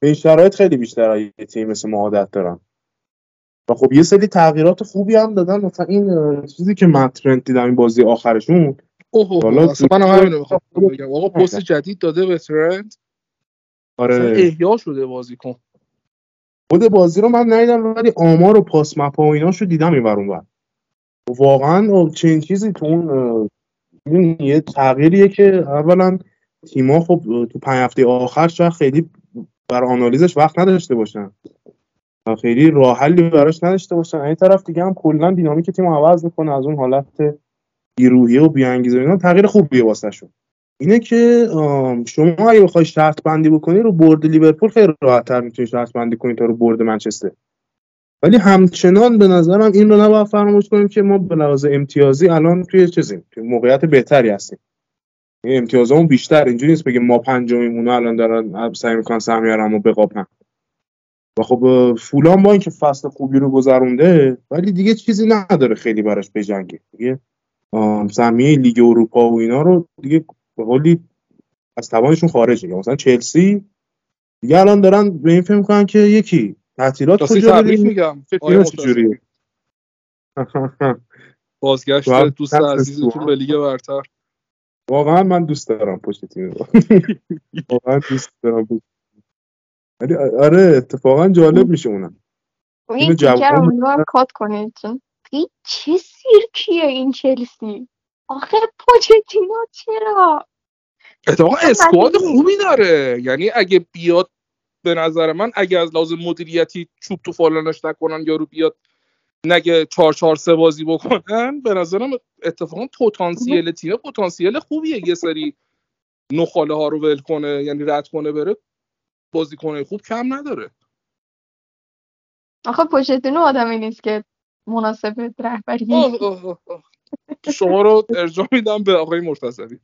به این شرایط خیلی بیشتر یه تیم مثل ما عادت دارن. و خب یه سری تغییرات خوبی هم دادن. مثلا این چیزی که من ترنت دیدم این بازی آخرشون. اوه حالا اصلا من تو- همین رو بگم. آقا پست جدید داده به اصلا آره. احیا شده بازیکن خود بازی رو من ندیدم ولی آمار و پاس مپا و ایناشو دیدم این ور واقعا چنین چیزی تو اون این یه تغییریه که اولا تیما خب تو پنج هفته آخر شاید خیلی برای آنالیزش وقت نداشته باشن. خیلی راه حلی براش نداشته باشن. این طرف دیگه هم کلا دینامیک تیم عوض می‌کنه از اون حالت بیروحیه و بیانگیزه اینا. تغییر خوبیه واسه شون. اینه که شما اگه بخوای شرط بندی بکنی رو برد لیورپول خیلی راحت تر می‌تونی شرط بندی کنی تا رو برد منچستر. ولی همچنان به نظرم این رو نباید فراموش کنیم که ما به لحاظ امتیازی الان توی چیزیم توی موقعیت بهتری هستیم. این امتیازمون بیشتر. اینجوری نیست بگیم ما پنجمیم اونا الان دارن سعی می‌کنن سهمیه بقاپن. و خب فولان با اینکه فصل خوبی رو گذرونده ولی دیگه چیزی نداره خیلی براش بجنگه دیگه سهمیه لیگ اروپا و اینا رو دیگه به قولی از توانشون خارجه یا مثلا چلسی دیگه الان دارن به این فکر می‌کنن که یکی تعطیلات کجا میگم. چجوریه بازگشت دوست عزیزتون. به لیگ برتر واقعا من دوست دارم پشت تیم واقعا دوست دارم پشت. ولی آره اتفاقا جالب میشه اونم. تیم این تیکر رو امیدوارم کات کنید. چون این چه سیرکیه این چلسی؟ آخه پوچتینو چرا؟ اتفاقا اسکواد خوبی داره. یعنی اگه بیاد به نظر من اگه از لحاظ مدیریتی چوب تو فالانش نکنن یارو بیاد نگه 4 4 3 بازی بکنن به نظرم اتفاقا پتانسیل تیم پتانسیل خوبیه. یه سری نخاله ها رو ول کنه یعنی رد کنه بره بازیکن خوب کم نداره. آخه پوچتینو آدمی نیست که مناسب رهبری. شما رو ارجاع میدم به آقای مرتضوی.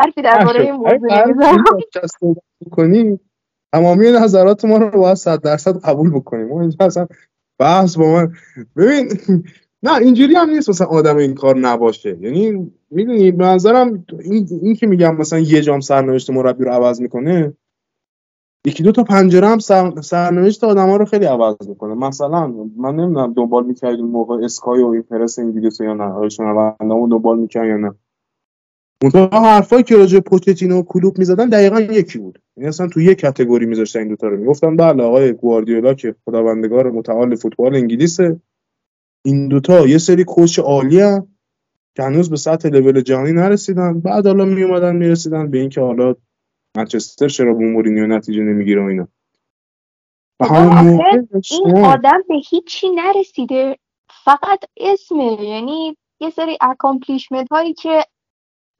حرفی درباره این موضوع قرار نمی‌زنم این پادکست رو کنی تمامی نظرات ما رو باید صد درصد قبول بکنیم. ما اینجا اصلا بحث با من ببین نه اینجوری هم نیست مثلا آدم این کار نباشه. یعنی می‌دونی به نظرم این, این که میگم مثلا یه جام سرنوشت مربی رو عوض می‌کنه یکی دو تا پنجره هم سر... سرنوشت ها رو خیلی عوض می‌کنه. مثلا من نمی‌دونم دنبال می‌کردیم موقع اسکای و این پرس انگلیس یا نه آیا شنونده‌مون دنبال می‌کردن یا نه. منتها حرفایی که راجع به پوچتینو و کلوب می‌زدن دقیقا یکی بود. یعنی اصلا تو یک کتگوری میذاشتن این دوتا رو. می‌گفتن بله آقای گواردیولا که خداوندگار متعال فوتبال انگلیسه این دوتا یه سری کوچ عالی هم که هنوز به سطح لول جهانی نرسیدن. بعد حالا میومدن می‌رسیدن به اینکه حالا منچستر چرا با مورینیو نتیجه نمی‌گیره و اینا. و این آدم به هیچی نرسیده. فقط اسمه یعنی یه سری accomplishment هایی که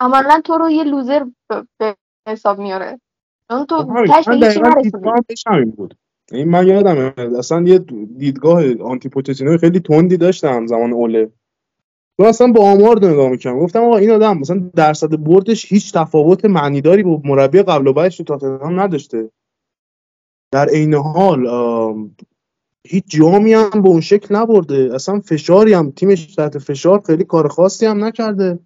عملا تو رو یه loser به حساب میاره. خب تو همین تش به هیچی بود. این من یادمه اصلا یه دیدگاه anti پوچتینوی خیلی تندی داشتم زمان اوله. تو اصلا با آمار نگاه می‌کنم. گفتم آقا این آدم مثلا درصد بردش هیچ تفاوت معنیداری با مربی قبل و بعدش تو تاتنهام نداشته. در عین حال هیچ جامی هم به اون شکل نبرده. اصلا فشاری هم تیمش تحت فشار خیلی کار خاصی هم نکرده.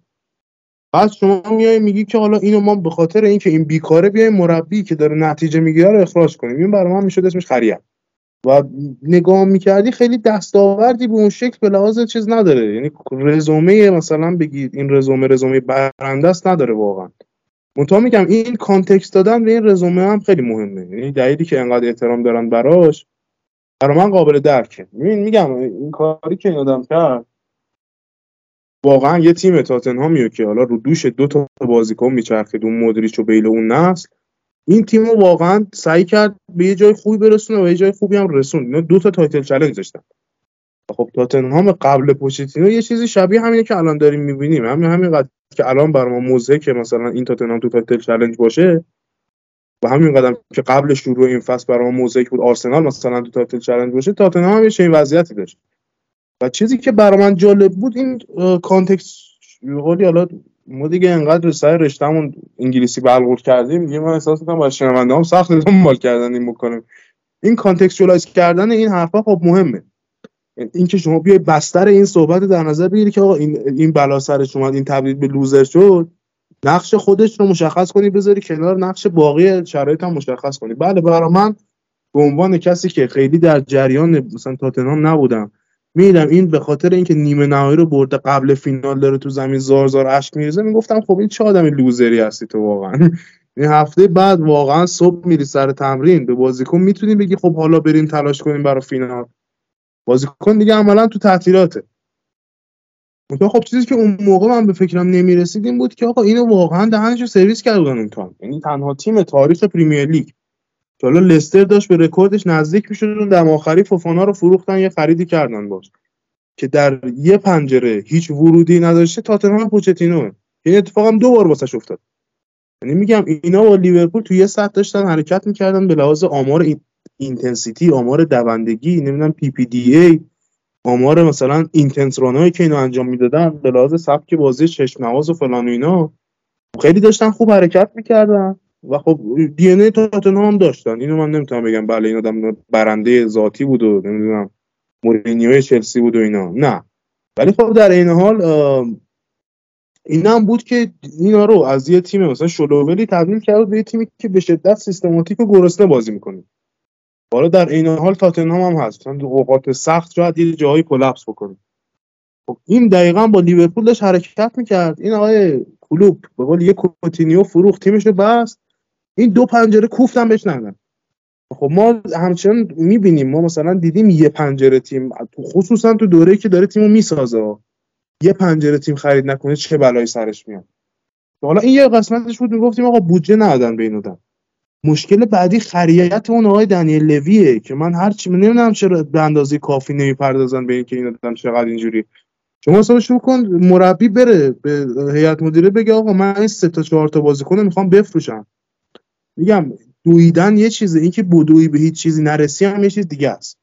بعد شما میای میگی که حالا اینو ما به خاطر اینکه این بیکاره بیایم مربی که داره نتیجه می‌گیره رو اخراج کنیم. این برای من می‌شد اسمش خریم. و نگاه می‌کردی خیلی دستاوردی به اون شکل به لحاظ چیز نداره. یعنی رزومه مثلا بگید این رزومه رزومه برنده است نداره واقعا. منتها میگم این context دادن به این رزومه هم خیلی مهمه. یعنی دلیلی که انقدر احترام دارن براش برای من قابل درکه. ببین میگم این کاری که این آدم کرد واقعا یه تیم تاتنهامیو که حالا رو دوش دو تا بازیکن میچرخید اون مدریچ و بیل اون نسل. این تیم رو واقعا سعی کرد به یه جای خوبی برسونه و یه جای خوبی هم رسون. اینا دو تا title چالش داشتن. خب تاتنهام قبل پوچتینو یه چیزی شبیه همینه که الان داریم می‌بینیم. همین همینقدر که الان بر ما موزه که مثلا این تاتنهام تو تایتل چالش باشه و همین قدم که قبل شروع این فصل برای موزیک بود آرسنال مثلا تو تایتل چالش باشه تاتنهام هم چنین وضعیتی داشت. و چیزی که برای من جالب بود این کانتکست حالا ما دیگه انقدر سر رشتهمون انگلیسی بلغور کردیم یه من احساس می‌کنم با شنونده هم سخت دنبال کردن این بکنیم. این کانتکستوالایز کردن این حرفا خب مهمه. این که شما بیای بستر این صحبت رو در نظر بگیری که آقا این این بلا سرش اومد این تبدیل به لوزر شد نقش خودش رو مشخص کنی بذاری کنار نقش باقی شرایط هم مشخص کنی. بله برای من به عنوان کسی که خیلی در جریان مثلا تاتنهام نبودم میدم. این به خاطر اینکه نیمه نهایی رو برده قبل فینال داره تو زمین زار زار اشک میریزه. می‌گفتم خب این چه آدمی لوزری هستی تو واقعا؟ این هفته بعد واقعا صبح میری سر تمرین به بازیکن می‌تونی بگی خب حالا بریم تلاش کنیم برای فینال. بازیکن دیگه عملا تو تعطیلاته. منتها خب چیزی که اون موقع من به فکرم نمی‌رسید این بود که آقا اینو واقعا دهنشو سرویس کرده بودن اون یعنی تنها تیم تاریخ پریمیر لیگ. حالا لستر داشت به رکوردش نزدیک می‌شد اون دم آخری فوفانا رو فروختن یه خریدی کردن باش. که در یه پنجره هیچ ورودی نداشته تاتنهام پوچتینو. این اتفاق هم دو بار واسش افتاد. یعنی میگم اینا با لیورپول تو یه سطح داشتن حرکت می‌کردن به لحاظ آمار این intensity آمار دوندگی نمی‌دونم PPDA آمار مثلا intense run ایی که اینا انجام می‌دادن به لحاظ سبک بازی چشم نواز و فلان و اینا. خیلی داشتن خوب حرکت می‌کردن. و خب DNA تاتنهام داشتن. اینو من نمی‌تونم بگم. بله این آدم برنده ذاتی بود و نمی‌دونم مورینیو چلسی بود و اینا. نه. ولی خب در این حال آه، این هم بود که اینا رو از یه تیم مثلا شل و ولی تبدیل کرد به تیمی که به شدت سیستماتیک و گرسنه بازی می‌کنه. حالا در این حال تاتنهام هم هست. مثلا اوقات سخت شاید یه جایی collapse بکنه. خب این دقیقا با لیورپول داشت حرکت می‌کرد. این آقای کلوپ به قول یه کوتینیو فروخت تیمش رو بست. این دو پنجره کوفتم بهش ندادن خب ما همچنان می‌بینیم ما مثلا دیدیم یه پنجره تیم خصوصا تو دوره که داره تیمو می‌سازه. یه پنجره تیم خرید نکنه چه بلایی سرش میاد. حالا این یه قسمتش بود می‌گفتیم آقا بودجه ندادن به این آدم. مشکل بعدی خریت اون آقای دنیل لویه که من هر چی نمی‌دونم چرا به اندازه کافی نمی‌پردازن به اینکه این آدم چقدر اینجوری شما اصلا شروع کن مربی بره به هیئت مدیره بگه آقا من این سه تا چهار تا بازیکن می‌خوام بفروشم. میگم دویدن یه چیزه اینکه بدوی به هیچ چیزی نرسی هم یه چیز دیگه است.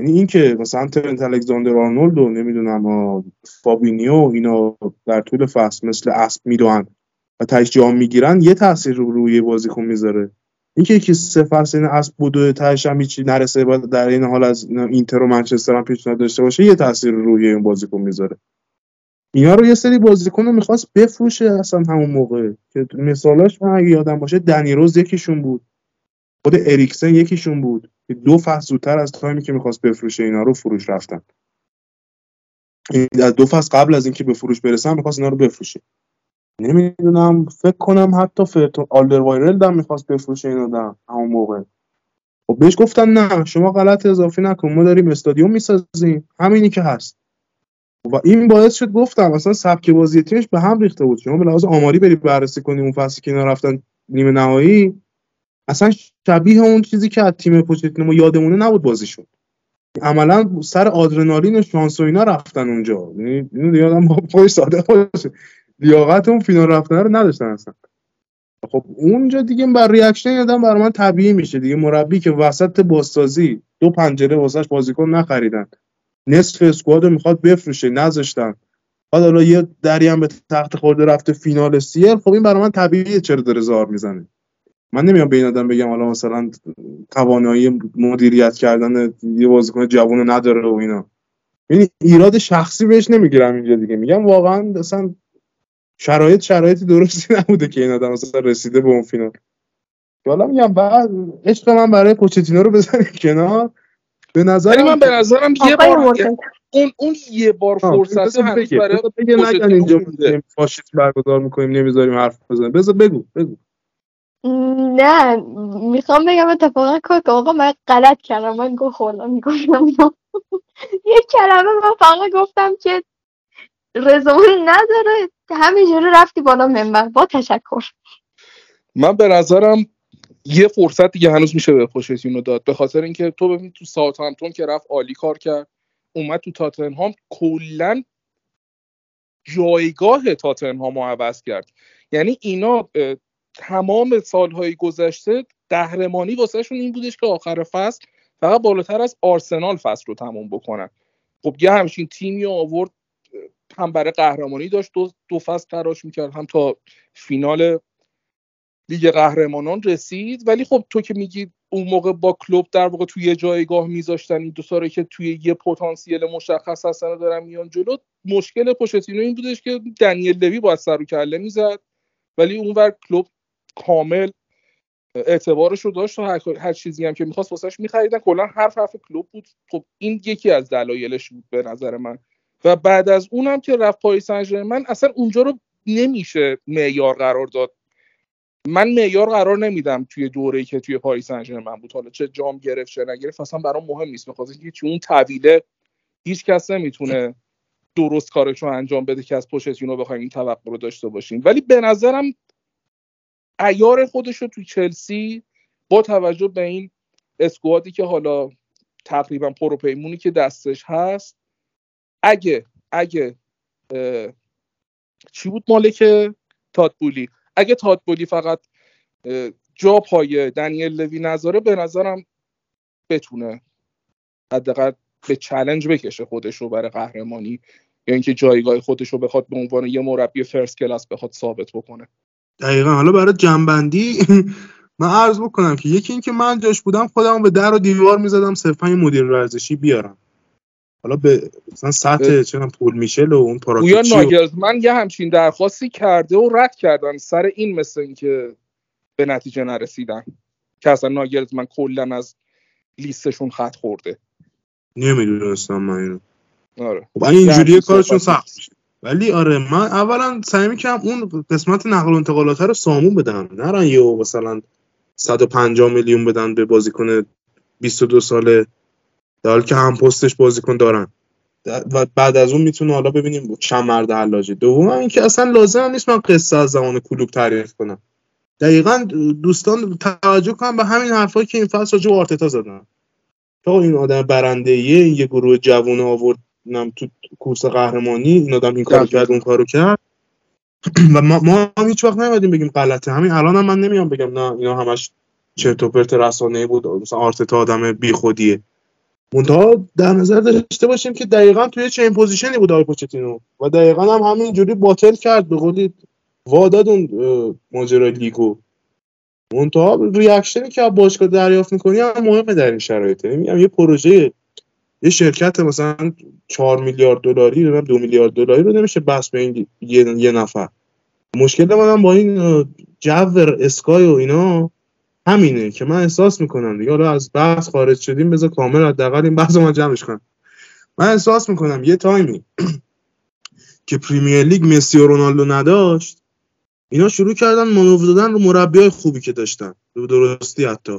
یعنی اینکه مثلا ترنت الکساندر آرنولد و نمی‌دونم فابینیو اینا در طول فصل مثل اسب میدوئن و تاش جام می‌گیرن یه تاثیر رو روی بازیکن می‌ذاره. اینکه یکی سه فصل این اسب بوده تاش هم هیچی نرسه و در این حال از اینتر و منچستر هم پیشنهاد داشته باشه یه تاثیر رو روی این بازیکن می‌ذاره. اینا رو یه سری بازیکن رو می‌خواست بفروشه اصلا همون موقع. که مثالاش من اگه یادم باشه دنی روز یکیشون بود. خود اریکسن یکیشون بود. که دو فصل زودتر از تایمی که می‌خواست بفروشه اینا رو فروش رفتن. از دو فصل قبل از اینکه به فروش برسن می‌خواست اینا رو بفروشه. نمی‌دونم فکر کنم حتی فرتون آلدروایرل هم می‌خواست بفروشه این آدم همون موقع. خب بهش گفتن نه شما غلط اضافی نکن ما داریم استادیوم می‌سازیم. همینی که هست. و این باعث شد گفتم اصلا سبک بازی تیمش به هم ریخته بود. شما به لحاظ آماری بری بررسی کنی اون فصلی که رفتن نیمه نهایی اصلا شبیه اون چیزی که از تیم پوچتینو یادمونه نبود بازیشون. عملا سر آدرنالین و شانس و اینا رفتن اونجا. یعنی با خودش صادق باشه. لیاقت اون فینال رفتن رو نداشتن اصلا. خب اونجا دیگه بر reaction این آدم برای من طبیعی میشه. دیگه مربی که وسط بازسازی دو پنجره واسش بازیکن نخریدن. نصف squad می‌خواد بفروشه نذاشتن بعد حالا یه دری هم به تخته خورده رفته فینال CL. خب این برای من طبیعیه چرا داره زار می‌زنه. من نمیام به این آدم بگم حالا مثلا توانایی مدیریت کردن یه بازیکن جوون نداره و اینا. یعنی ایراد شخصی بهش نمی‌گیرم اینجا دیگه. میگم واقعا اصلا شرایط شرایطی درستی نبوده که این آدم مثلا رسیده به اون فینال. حالا میگم بعد عشق من برای پوچتینو رو بزنی کنار. به نظر من به نظرم یه بار اون اون یه بار فرصت هنوز بگه برای بگه نگن اینجا مونده. فاشیست برگزار می‌کنیم نمی‌ذاریم حرف بزنیم. بذار بگو بگو. نه می‌خوام بگم اتفاقا که آقا من غلط کردم من گو خوردم می‌گفتم یه کلمه من فقط گفتم که رزومه نداره همینجوری رفتی بالا منبر. با تشکر. من به نظرم یه فرصت دیگه هنوز میشه به پوچتینو داد. به خاطر اینکه تو ببین تو ساوثهمپتون که رفت عالی کار کرد اومد تو تاتنهام کلا جایگاه تاتنهام عوض کرد. یعنی اینا تمام سالهای گذشته قهرمانی واسهشون این بودش که آخر فصل فقط بالاتر از آرسنال فصل رو تموم بکنن. خب یه همچین تیمی آورد هم برای قهرمانی داشت دو, دو فصل تلاش می‌کرد هم تا فینال لیگ قهرمانان رسید. ولی خب تو که میگی اون موقع با کلوب در واقع توی یه جایگاه میذاشتن این دو ساره که توی یه پتانسیل مشخص هستن دارن میان جلو مشکل پوشتینو این بودش که دنیل لوی باید سر و کله می‌زد. ولی اونور کلوب کامل اعتبارش رو داشت و هر, چیزی هم که می‌خواست واسش میخریدن. کلا حرف حرف کلوب بود. خب این یکی از دلایلش بود به نظر من. و بعد از اونم که رفت پاریس سن اصلا اونجا رو نمیشه معیار قرار داد. من معیار قرار نمیدم توی دوره‌ای که توی پاریس سن بود. حالا چه جام گرفت چه نگرفت اصلا برام مهم نیست. بخاطر اینکه توی اون طویله هیچ کس نمی‌تونه درست کارش رو انجام بده که از پوشتینو بخوایم این توقع رو داشته باشیم. ولی به نظرم عیار خودش رو توی چلسی با توجه به این اسکوادی که حالا تقریبا پروپیمونی که دستش هست اگه اگه چی بود مالک تادبولی اگه تادبولی فقط جا پای دنیل لوی نذاره به نظرم بتونه حداقل به چلنج بکشه خودش رو برای قهرمانی یا اینکه جایگاه خودش رو بخواد به عنوان یه مربی فرست کلاس بخواد ثابت بکنه. دقیقا. حالا برای جنبندی من عرض بکنم که یکی اینکه من جاش بودم خودم به در و دیوار می‌زدم صرفا یه مدیر ورزشی بیارم. حالا به مثلا سطح چه پول میشل و اون پاراکوچی و- ناگلزمن یه همچین درخواستی کرده و رد کردن سر این مثل اینکه به نتیجه نرسیدن که اصلا ناگلزمن کلا از لیستشون خط خورده. نمی‌دونستم من اینو. آره. خب این اینجوریه همچین کارشون سخت میشه. ولی آره من اولا سعی می‌کنم اون قسمت نقل و انتقالات رو سامون بدم. نرن یه مثلا 150 میلیون بدن به بازیکن 22 ساله. در حالی که هم پستش بازیکن دارن. و بعد از اون می‌تونه حالا ببینیم چند مرد حلاجه دوم اینکه اصلا لازم نیست من قصه از زمان کلوب تعریف کنم. دقیقا دوستان توجه کنم به همین حرفایی که این فصل راجع آرتتا زدن. آقا این آدم برنده یه یه گروه جوون آورد نم تو کورس قهرمانی این آدم این کارو. کرد اون کارو کرد. و ما, ما هم هیچ وقت نمیدیم بگیم غلطه. همین الان هم من نمیام بگم نه اینا همش چرت و پرت رسانه‌ای بود. مثلا آرتتا آدم بیخودیه. منتها در نظر داشته باشیم که دقیقا توی چنین position ی بود آقای پوچتینو. و دقیقا هم همینجوری battle کرد به قولی واداد اون ماجرای لیگو منتها reaction ی که از باشگاه دریافت می‌کنی هم مهمه در این شرایط یعنی میگم یه پروژه یه شرکت مثلا 4 میلیارد دلاری نمی‌دونم 2 میلیارد دلاری رو نمیشه بست به این یه, نفر. مشکل من هم با این جو اسکای و اینا همینه که من احساس می‌کنم دیگه. حالا از بحث خارج شدیم بذار کامل حداقل این بحث من جمعش کنم. من احساس می‌کنم یه time ی که پریمیر لیگ مسی و رونالدو نداشت اینا شروع کردن مانور دادن رو مربیای خوبی که داشتن. به درستی حتی.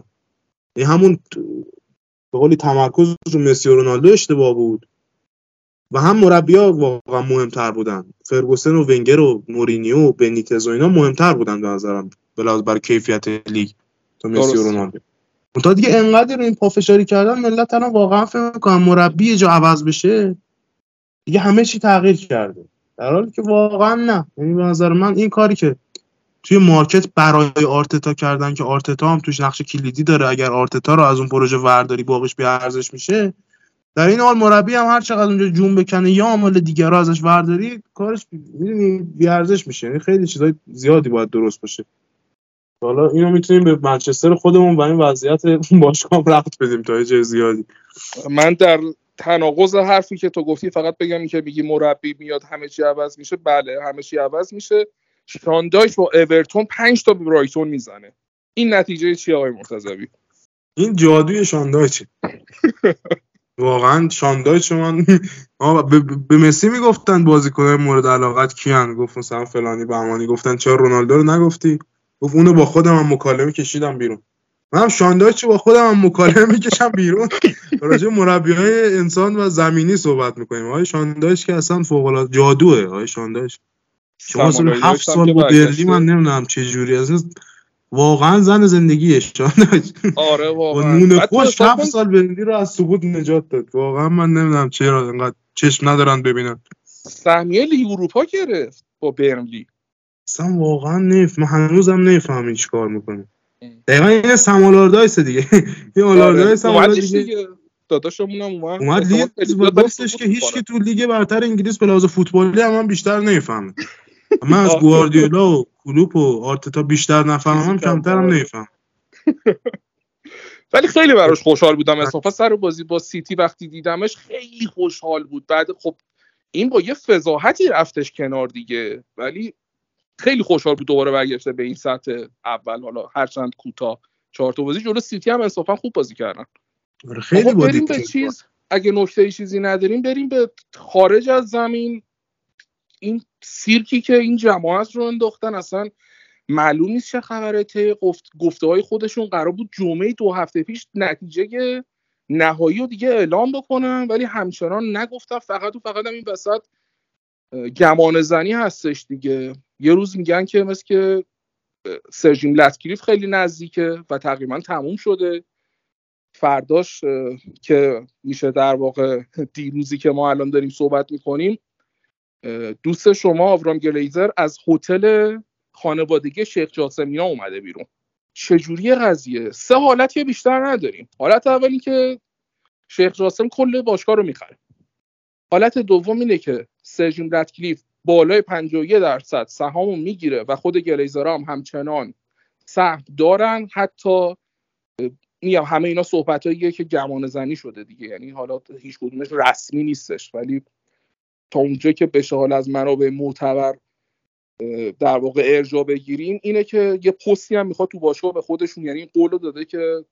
این همون ت- به قولی تمرکز رو مسی و رونالدو اشتباه بود. و هم مربیا واقعا مهمتر بودن. فرگوسن و ونگر و مورینیو و بنیتز و اینا مهمتر بودن به نظرم. بلاز برای کیفیت لیگ. تا مسی و. رونالدو. منتها دیگه انقدر رو این پافشاری کردن ملت الان واقعا فکر می‌کنم مربی جا عوض بشه دیگه همه چی تغییر کرده. در حالی که واقعا نه. یعنی به نظر من این کاری که توی مارکت برای آرتتا کردن که آرتتا هم توش نقش کلیدی داره اگر آرتتا رو از اون پروژه ورداری باقیش بی ارزش میشه در این حال مربی هم هر چقدر اونجا جون بکنه یا عامل دیگر رو ازش ورداری کارش می‌دونی بی ارزش میشه. یعنی خیلی چیزای زیادی باید درست باشه. حالا اینو می‌تونیم به منچستر خودمون و این وضعیت باشگاه ربط بدیم تا یه زیادی. من در تناقض حرفی که تو گفتی فقط بگم که میگی مربی میاد همه چی عوض میشه. بله همه چی عوض میشه. شاندایش با اورتون پنج تا به برایتون می‌زنه. این نتیجه چی آقای مرتضوی؟ این جادوی شاندایچه واقعا شاندایچ من به, مسی می‌گفتن بازیکنای مورد علاقت کیان. گفت مثلا فلانی بهمانی گفتن چرا رونالدو رو نگفتی؟ گفت اونو با خودم هم مکالمه کشیدم بیرون. من هم شاندایچ با خودم هم مکالمه می‌کشم بیرون؟ راجع مربی های انسان و زمینی صحبت می‌کنیم. آقای شاندایچ که اصلا فوق العاده جادوه. آقای شاندایچ شما اصلا هفت سال با برگشته. من نمی‌دونم چه جوری. از واقعا زن زندگیه شاندایچ آره با واقعا نون بعد تو خوش هفت سال برلی رو از سقوط نجات داد. واقعا من نمی‌دونم چرا انقدر چشم ندارن ببینن. سهمیه لیگ اروپا گرفت با برنلی. اصلا واقعا نف من هنوزم نفهمم چی کار می‌کنه. دقیقا این سم آلاردایس دیگه. این آلاردایس هم دیگه. داداشمون هم اومد. اومد ولی گفتش که هیچ. که تو لیگ برتر انگلیس به لحاظ فوتبالی هم من بیشتر نمی‌فهمه من از آره. گواردیولا و کلوپ و آرتتا بیشتر نفهمم چیزی کم کمترم آره. نمیفهم ولی خیلی براش خوشحال بودم اصلا. سر بازی با سیتی وقتی دیدمش خیلی خوشحال بود. بعد خب این با یه فضاحتی رفتش کنار دیگه. ولی خیلی خوشحال بود دوباره برگشته به این سطح اول. حالا هرچند کوتاه چهار تا بازی جلو سیتی هم انصافا خوب بازی کردن. آره، خیلی بریم به چیز اگه نکته چیزی نداریم بریم به خارج از زمین. این سیرکی که این جماعت رو انداختن اصلا معلوم نیست چه خبره. طی گفت گفته های خودشون قرار بود جمعه دو هفته پیش نتیجه نهایی رو دیگه اعلام بکنن ولی همچنان نگفتن. فقط و فقط هم این وسط گمان زنی هستش دیگه. یه روز میگن که مثل که سرژیم لتکلیف خیلی نزدیکه و تقریبا تموم شده. فرداش که میشه در واقع دیروزی که ما الان داریم صحبت می‌کنیم دوست شما آورام گلیزر از هتل خانوادگی شیخ جاسمینا اومده بیرون. چجوری قضیه؟ سه حالت که بیشتر نداریم. حالت اول این که شیخ جاسم کل باشگاه رو می‌خره. حالت دوم اینه که سرژیم رتکلیف بالای 51 درصد سهام رو می‌گیره و خود گلیزر هم همچنان سهم دارن. حتی میگم همه اینا صحبتاییه که گمان زنی شده دیگه. یعنی حالا هیچ کدومش رسمی نیستش. ولی تا اونجا که بشه حالا از منابع معتبر در واقع ارجاع بگیریم اینه که یه پستی هم می‌خواد تو باشگاه به خودشون. یعنی قول داده که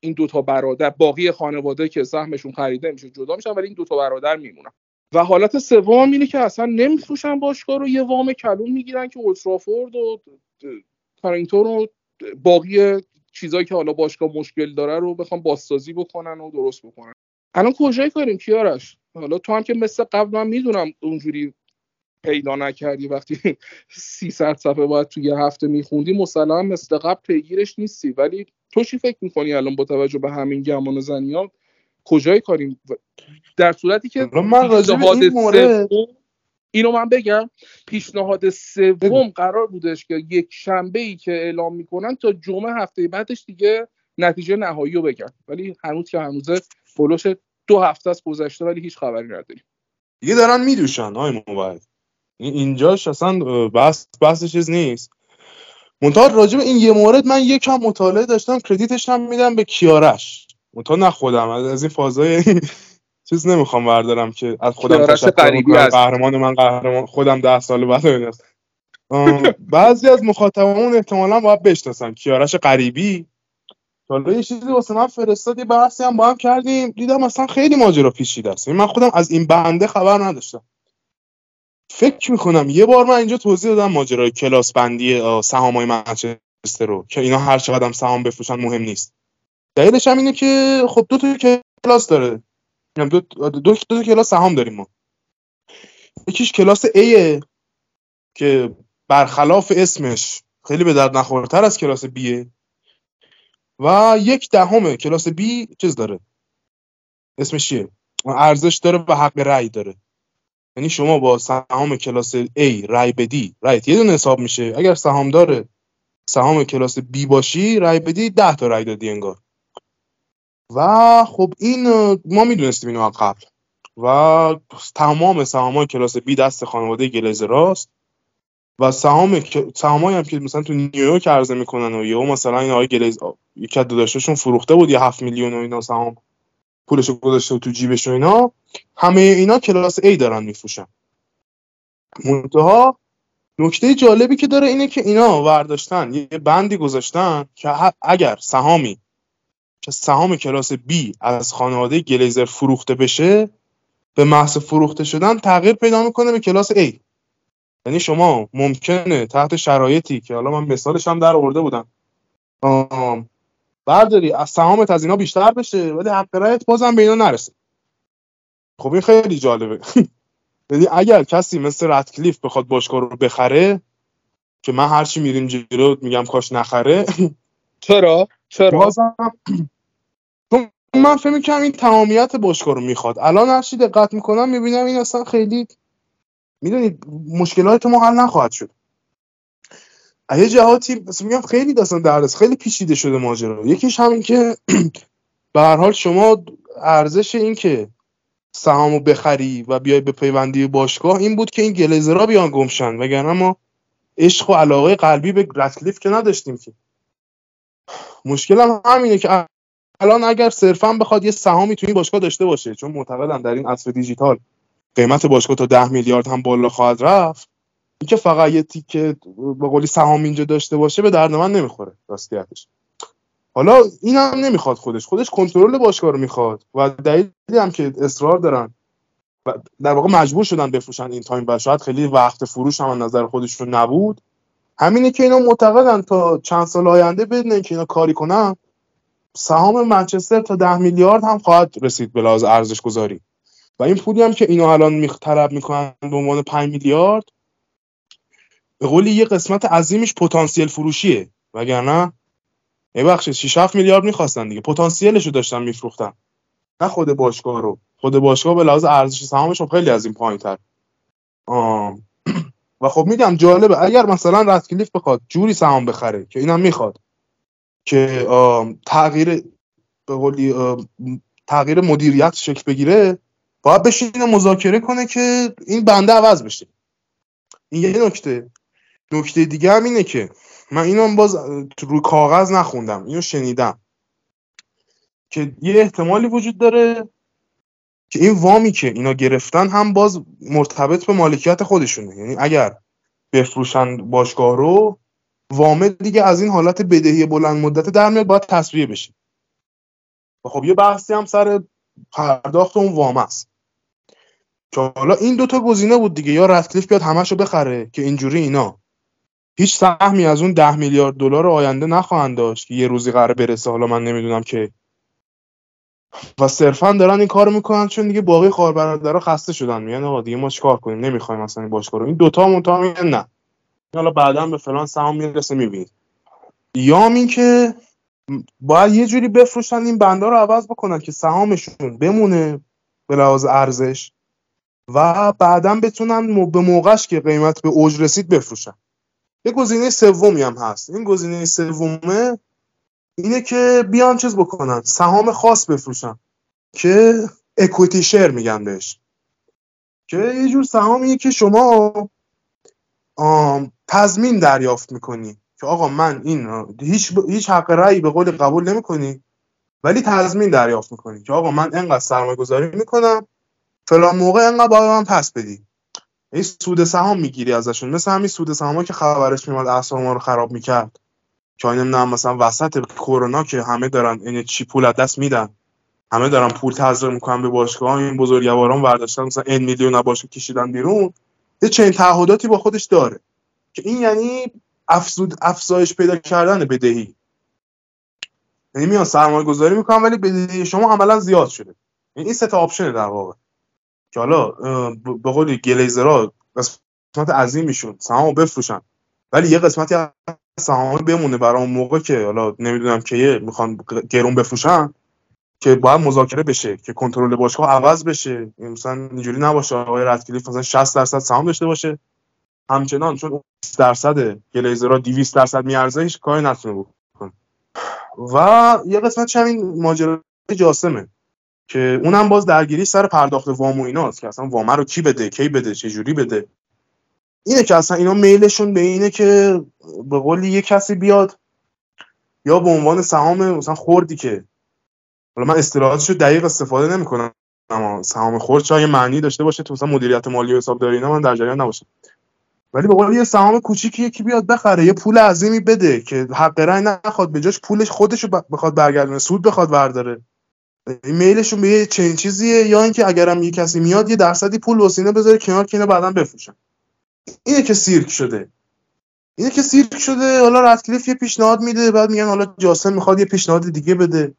این دوتا برادر باقی خانواده که سهمشون خریده میشه جدا میشن ولی این دوتا برادر میمونن. و حالت سوم اینه که اصلا نمیفروشن باشگاه رو یه وام کلون می‌گیرن که اولترافورد و کارینگتون و باقی چیزایی که حالا باشگاه مشکل داره رو بخوام بازسازی بکنن و درست بکنن. الان کجای کاریم؟ کیارش حالا تو هم که مثل قبل من می‌دونم اونجوری پیدا نکردی وقتی 300 صفحه باید توی یه هفته میخوندی مسلما مثل قبل پیگیرش نیستی. ولی تو چی فکر می‌کنی الان با توجه به همین گمان زنی کجای کاریم؟ در صورتی که من پیشنهاد این مورد سوم اینو من بگم. پیشنهاد سوم قرار بودش که یک شنبه ای که اعلام می‌کنن تا جمعه هفته بعدش دیگه نتیجه نهایی رو بگن. ولی هنوز که هنوزه فلوش دو هفته از گذشته ولی هیچ خبری نداریم. دیگه دارن میدوشن های موبایل این اینجاش اصلا بحث بحث چیز نیست. منتها راجع به این یه مورد من یکم مطالعه داشتم کردیتش هم میدم به کیارش. منتها نه خودم از این فازای چیز نمی‌خوام بردارم که از خودم تشکر. قهرمان من قهرمان خودم ده سال بعد این است. اه، بعضی از مخاطبمون احتمالا باید بشناسن. کیارش غریبی. حالا یه چیزی واسه من فرستاد یه بحثی هم با هم کردیم. دیدم اصلا خیلی ماجرا پیچیده است. یعنی من خودم از این بنده خبر نداشتم. فکر می‌کنم یه بار من اینجا توضیح دادم ماجرای کلاس بندی آه، سهامای منچستر رو. که اینا هر چقدر هم سهام بفروشن مهم نیست. دلیلش هم اینه که خب دو تا کلاس داره. دو, دو, دو, تا کلاس سهام داریم ما. یکیش کلاس A که برخلاف اسمش خیلی به درد نخورتر از کلاس بیه و یک دهم کلاس بی چیز داره. اسمش چیه؟ ارزش داره و حق رأی داره. یعنی شما با سهام کلاس A رأی بدی رأیت یه دونه حساب میشه. اگر سهام داره سهام کلاس B باشی رأی بدی 10 تا رأی دادی انگار. و خب این ما می‌دونستیم اینو قبل. و تمام سهام های کلاس B دست خانواده گلیزراست و سهام سهامایی هم که مثلا تو نیویورک عرضه می‌کنن و یهو مثلا این آقای گلیز یک از داشتهشون فروخته بود یه 7 میلیون و اینا سهام پولش گذاشته تو جیبش و اینا. همه اینا کلاس A دارن میفروشن. منتها نکته جالبی که داره اینه که اینا ورداشتن یه بندی گذاشتن که اگر سهامی سهام کلاس B از خانواده گلیزر فروخته بشه به محض فروخته شدن تغییر پیدا می‌کنه به کلاس A. یعنی شما ممکنه تحت شرایطی که حالا من مثالش هم در آورده بودم. برداری از سهامت از اینا بیشتر بشه ولی حق رأیت بازم به اینا نرسه. خب این خیلی جالبه. یعنی اگر کسی مثل رتکلیف بخواد باشگاه رو بخره که من هرچی میریم جلو میگم کاش نخره چرا؟ چرا؟ بازم من فکر می‌کنم این تمامیت باشگاه رو می‌خواد. الان هرچی دقت می‌کنم می‌بینم این اصلا خیلی می‌دونید مشکلات ما حل نخواهد شد. یه جهاتی میگم خیلی داستان درس خیلی پیچیده شده ماجرا. یکیش همین که به هر حال شما ارزش این که سهامو بخری و بیای به پیوندی باشگاه این بود که این گلیزرها بیان گمشن. وگرنه ما عشق و علاقه قلبی به رتکلیف که نداشتیم که. مشکل هم همینه که الان اگر صرفا بخواد یه سهامی تو این باشگاه داشته باشه چون معتقدم در این عصر دیجیتال قیمت باشگاه تا 10 میلیارد هم بالا خواهد رفت این که فقط یه تیکه به قولی سهام اینجا داشته باشه به درد من نمی‌خوره راستیتش. حالا این هم نمی‌خواد خودش. خودش کنترل باشگاه رو می‌خواد و دلیلی هم که اصرار دارن و در واقع مجبور شدن بفروشن این تایم و شاید خیلی وقت فروش هم نظر خودشون نبود. همینه که اینا معتقدن تا چند سال آینده بدون که اینا کاری کنن سهام منچستر تا 10 میلیارد هم خواهد رسید به لحاظ ارزش گذاری و این پولی هم که اینا الان می طلب می‌کنن به عنوان 5 میلیارد به قولی یه قسمت عظیمش پتانسیل فروشیه. وگرنه ببخشید 6 7 میلیارد می‌خواستن دیگه. پتانسیلش رو داشتن میفروختن. نه خود باشگاه رو. خود باشگاه به لحاظ ارزش سهامش خیلی از این پایینتر. و خب میگم جالبه اگر مثلا رتکلیف بخواد جوری سهام بخره که اینم می‌خواد که تغییر به قولی تغییر مدیریت شکل بگیره باید بشینه مذاکره کنه که این بنده عوض بشه. این یه نکته. نکته دیگه هم اینه که من اینو باز روی کاغذ نخوندم اینو شنیدم. که یه احتمالی وجود داره که این وامی که اینا گرفتن هم باز مرتبط به مالکیت خودشونه. یعنی اگر بفروشن باشگاه رو وامه دیگه از این حالت بدهی بلند مدت در میاد باید تصویه بشه. و خب یه بحثی هم سر پرداخت اون وام است. که حالا این دوتا گزینه بود دیگه. یا رتکلیف بیاد همشو بخره که اینجوری اینا. هیچ سهمی از اون ده میلیارد دلار آینده نخواهند داشت که یه روزی قرار برسه. حالا من نمی‌دونم که. و صرفا دارن این کارو می‌کنن چون دیگه باقی خواهر برادرها خسته شدن. میگن آقا دیگه ما چیکار کنیم؟ نمی‌خوایم مثلا این باشگاه رو. این دوتا میگن نه. حالا بعدا به فلان سهام می‌رسه می‌بینید یا هم این که باید یه جوری بفروشن این بنده رو عوض بکنن که سهامشون بمونه به لحاظ ارزش و بعدا بتونن به موقعش که قیمت به اوج رسید بفروشن. یه گزینه سومی هم هست. این گزینه سومه اینه که بیان چیز بکنن سهام خاص بفروشن که اکویتی شیر میگن بهش. که یه جور سهامیه که شما آم، تضمین دریافت می‌کنی که آقا من این هیچ هیچ حق رأی به قول قبول نمی‌کنی ولی تضمین دریافت می‌کنی که آقا من انقدر سرمایه گذاری می‌کنم فلان موقع انقدر باید من پس بدی. این سود سهام می‌گیری ازشون. مثل همین سود سهام که خبرش میومد اعصاب ما رو خراب می‌کرد. که نمی‌دونم مثلا وسط کرونا که همه دارن این چی پول از دست میدن. همه دارن پول تزریق می‌کنن به باشگاه این بزرگواران برداشتن مثلا n میلیون از باشگاه کشیدن بیرون. یه چنین تعهداتی با خودش داره. که این یعنی افزود افزایش پیدا کردن بدهی. یعنی میان سرمایه گذاری می‌کنن ولی بدهی شما عملا زیاد شده. یعنی این سه تا option در واقع. که حالا به قول گلیزرها قسمت عظیمیشون سهامو بفروشن. ولی یه قسمتی از سهام بمونه برای اون موقع که حالا نمی‌دونم که می‌خوان گرون بفروشن که باید مذاکره بشه که کنترل باشگاه عوض بشه. مثلا اینجوری نباشه آقای رتکلیف مثلا 60 درصد سهام داشته باشه. همچنان چون 20 درصد گلیزرها 200 درصد میارزه هیچ کاری نتونه بکنه. و یه قسمت همین ماجرای جاسمه که اونم باز درگیری سر پرداخت وام و ایناست که اصلا وامه رو کی بده کی بده چه جوری بده. اینه که اصلا اینا میلشون به اینه که به قولی یه کسی بیاد یا به عنوان سهام مثلا خوردی که حالا من اصطلاحاتش رو دقیق استفاده نمی‌کنم اما سهام خورد یه معنی داشته باشه تو مثلا مدیریت مالی و حسابداری اینا من در جریان نباشم. ولی به قول یه سهام کوچیکی یکی بیاد بخره یه پول عظیمی بده که حق رأی نخواد به جاش پولش خودش رو بخواد برگردونه سود بخواد برداره این میلشون به یه چنین چیزیه یا اینکه اگرم یه کسی میاد یه درصدی پول وسینه بذاره کنار که اینا بعدا بفروشن. اینه که سیرک شده. اینه که سیرک شده حالا رتکلیف یه پیشنهاد میده بعد میگن حالا جاسم می‌خواد یه پیشنهاد دیگه بده.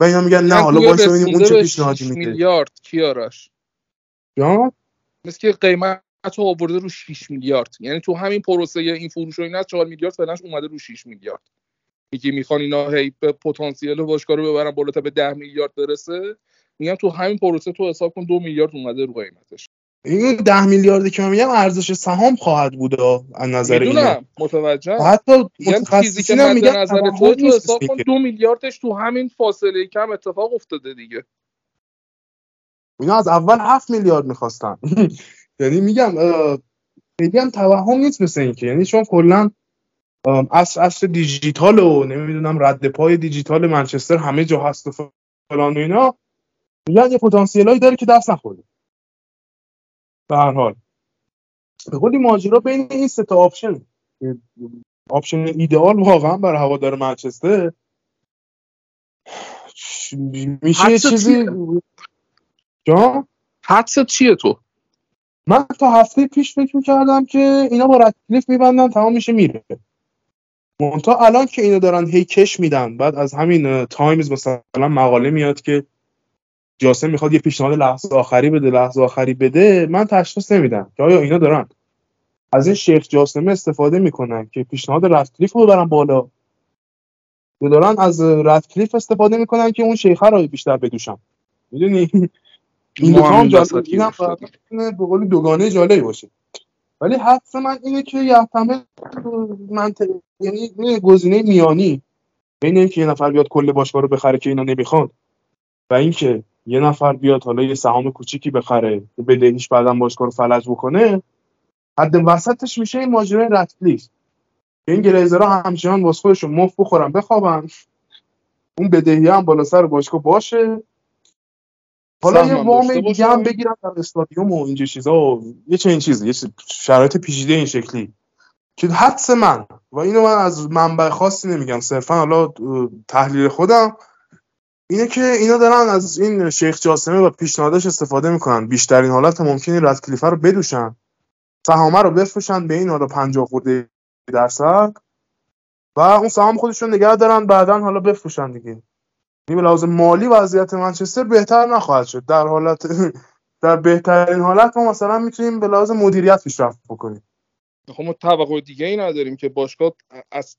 و اینا میگن نه حالا وایس ببینیم اون چه پیشنهادی 6 میده میلیارد کیارش یا؟ مثل که قیمت رو آورده رو 6 میلیارد. یعنی تو همین پروسه این فروش و اینا از 4 میلیارد فعلاش اومده رو 6 میلیارد. میگه می‌خوان اینا هی به پتانسیل باشگاه رو ببرن بالاتر به 10 میلیارد برسه. میگم تو همین پروسه تو حساب کن 2 میلیارد اومده رو قیمتش. این ده میلیاردی که من میگم ارزش سهام خواهد بود از نظر اینا متوجهم. حتی متخصصین هم میگن نظر تو تو حساب کن که. دو میلیاردش تو همین فاصله کم اتفاق افتاده دیگه. اینا از اول هفت میلیارد می‌خواستن. یعنی میگم خیلی هم توهم نیست مثل این که یعنی چون کلا ام، اصل اصل دیجیتال و نمی‌دونم رد پای دیجیتال منچستر همه جا هست و فلان و اینا میگن یه پتانسیلایی داره که دست نخورده به هر حال. به قولی ماجرا بین این سه تا option option ایدئال واقعا برای هوادار منچستر میشه یه چیزی چیه؟ جان؟ حدست چیه تو؟ من تا هفته پیش فکر می‌کردم که اینا با رتکلیف میبندن تمام میشه میره. منتها الان که اینو دارن هی کش میدن بعد از همین تایمز مثلا مقاله میاد که جاسم می‌خواد یه پیشنهاد لحظه آخری بده لحظه آخری بده من تشخیص نمیدم که آیا اینا دارن. از این شیخ جاسمه استفاده می‌کنن که پیشنهاد رتکلیف رو ببرن بالا. یا دارن از رتکلیف استفاده می‌کنن که اون شیخه رو بیشتر بدوشن. می‌دونی؟ این دو هم هم این جالب افتادیم. به قول دوگانه جالبی باشه. ولی حدس من اینه که یحتمل منطق یعنی یه گزینه میانی. بین اینکه یه نفر بیاد کل باشگاه رو بخره که اینا نمی‌خوان. و اینکه یه نفر بیاد حالا یه سهام کوچیکی بخره که بدهیش بعدا باشگاه رو فلج بکنه حد وسطش میشه این ماجرای رتکلیف این گلیزرها همچنان واسه خودشون مفت بخورن بخوابن. اون بدهی هم بالا سر باشگاه باشه. حالا یه وام دیگه هم. بگیرن در استادیوم و اینجور چیزا و یه چنین چیزی یه چیز- شرایط پیچیده این شکلی. که حدس من و اینو من از منبع خاصی نمیگم صرفا حالا تحلیل خودم اینه که اینا دارن از این شیخ جاسمه و پیشنهادش استفاده می‌کنن. بیشترین حالت رد کلیفه رو بدوشن. سهامه رو بفروشن به این حالا 50 خورده درصد و اون سهام خودشون نگه دارن بعدا حالا بفروشن دیگه. یعنی به لحاظ مالی وضعیت منچستر بهتر نخواهد شد. در حالت در بهترین حالت ما مثلا می‌تونیم به لحاظ مدیریت پیشرفت بکنیم. خب ما توقع دیگه ای نداریم که باشگاه از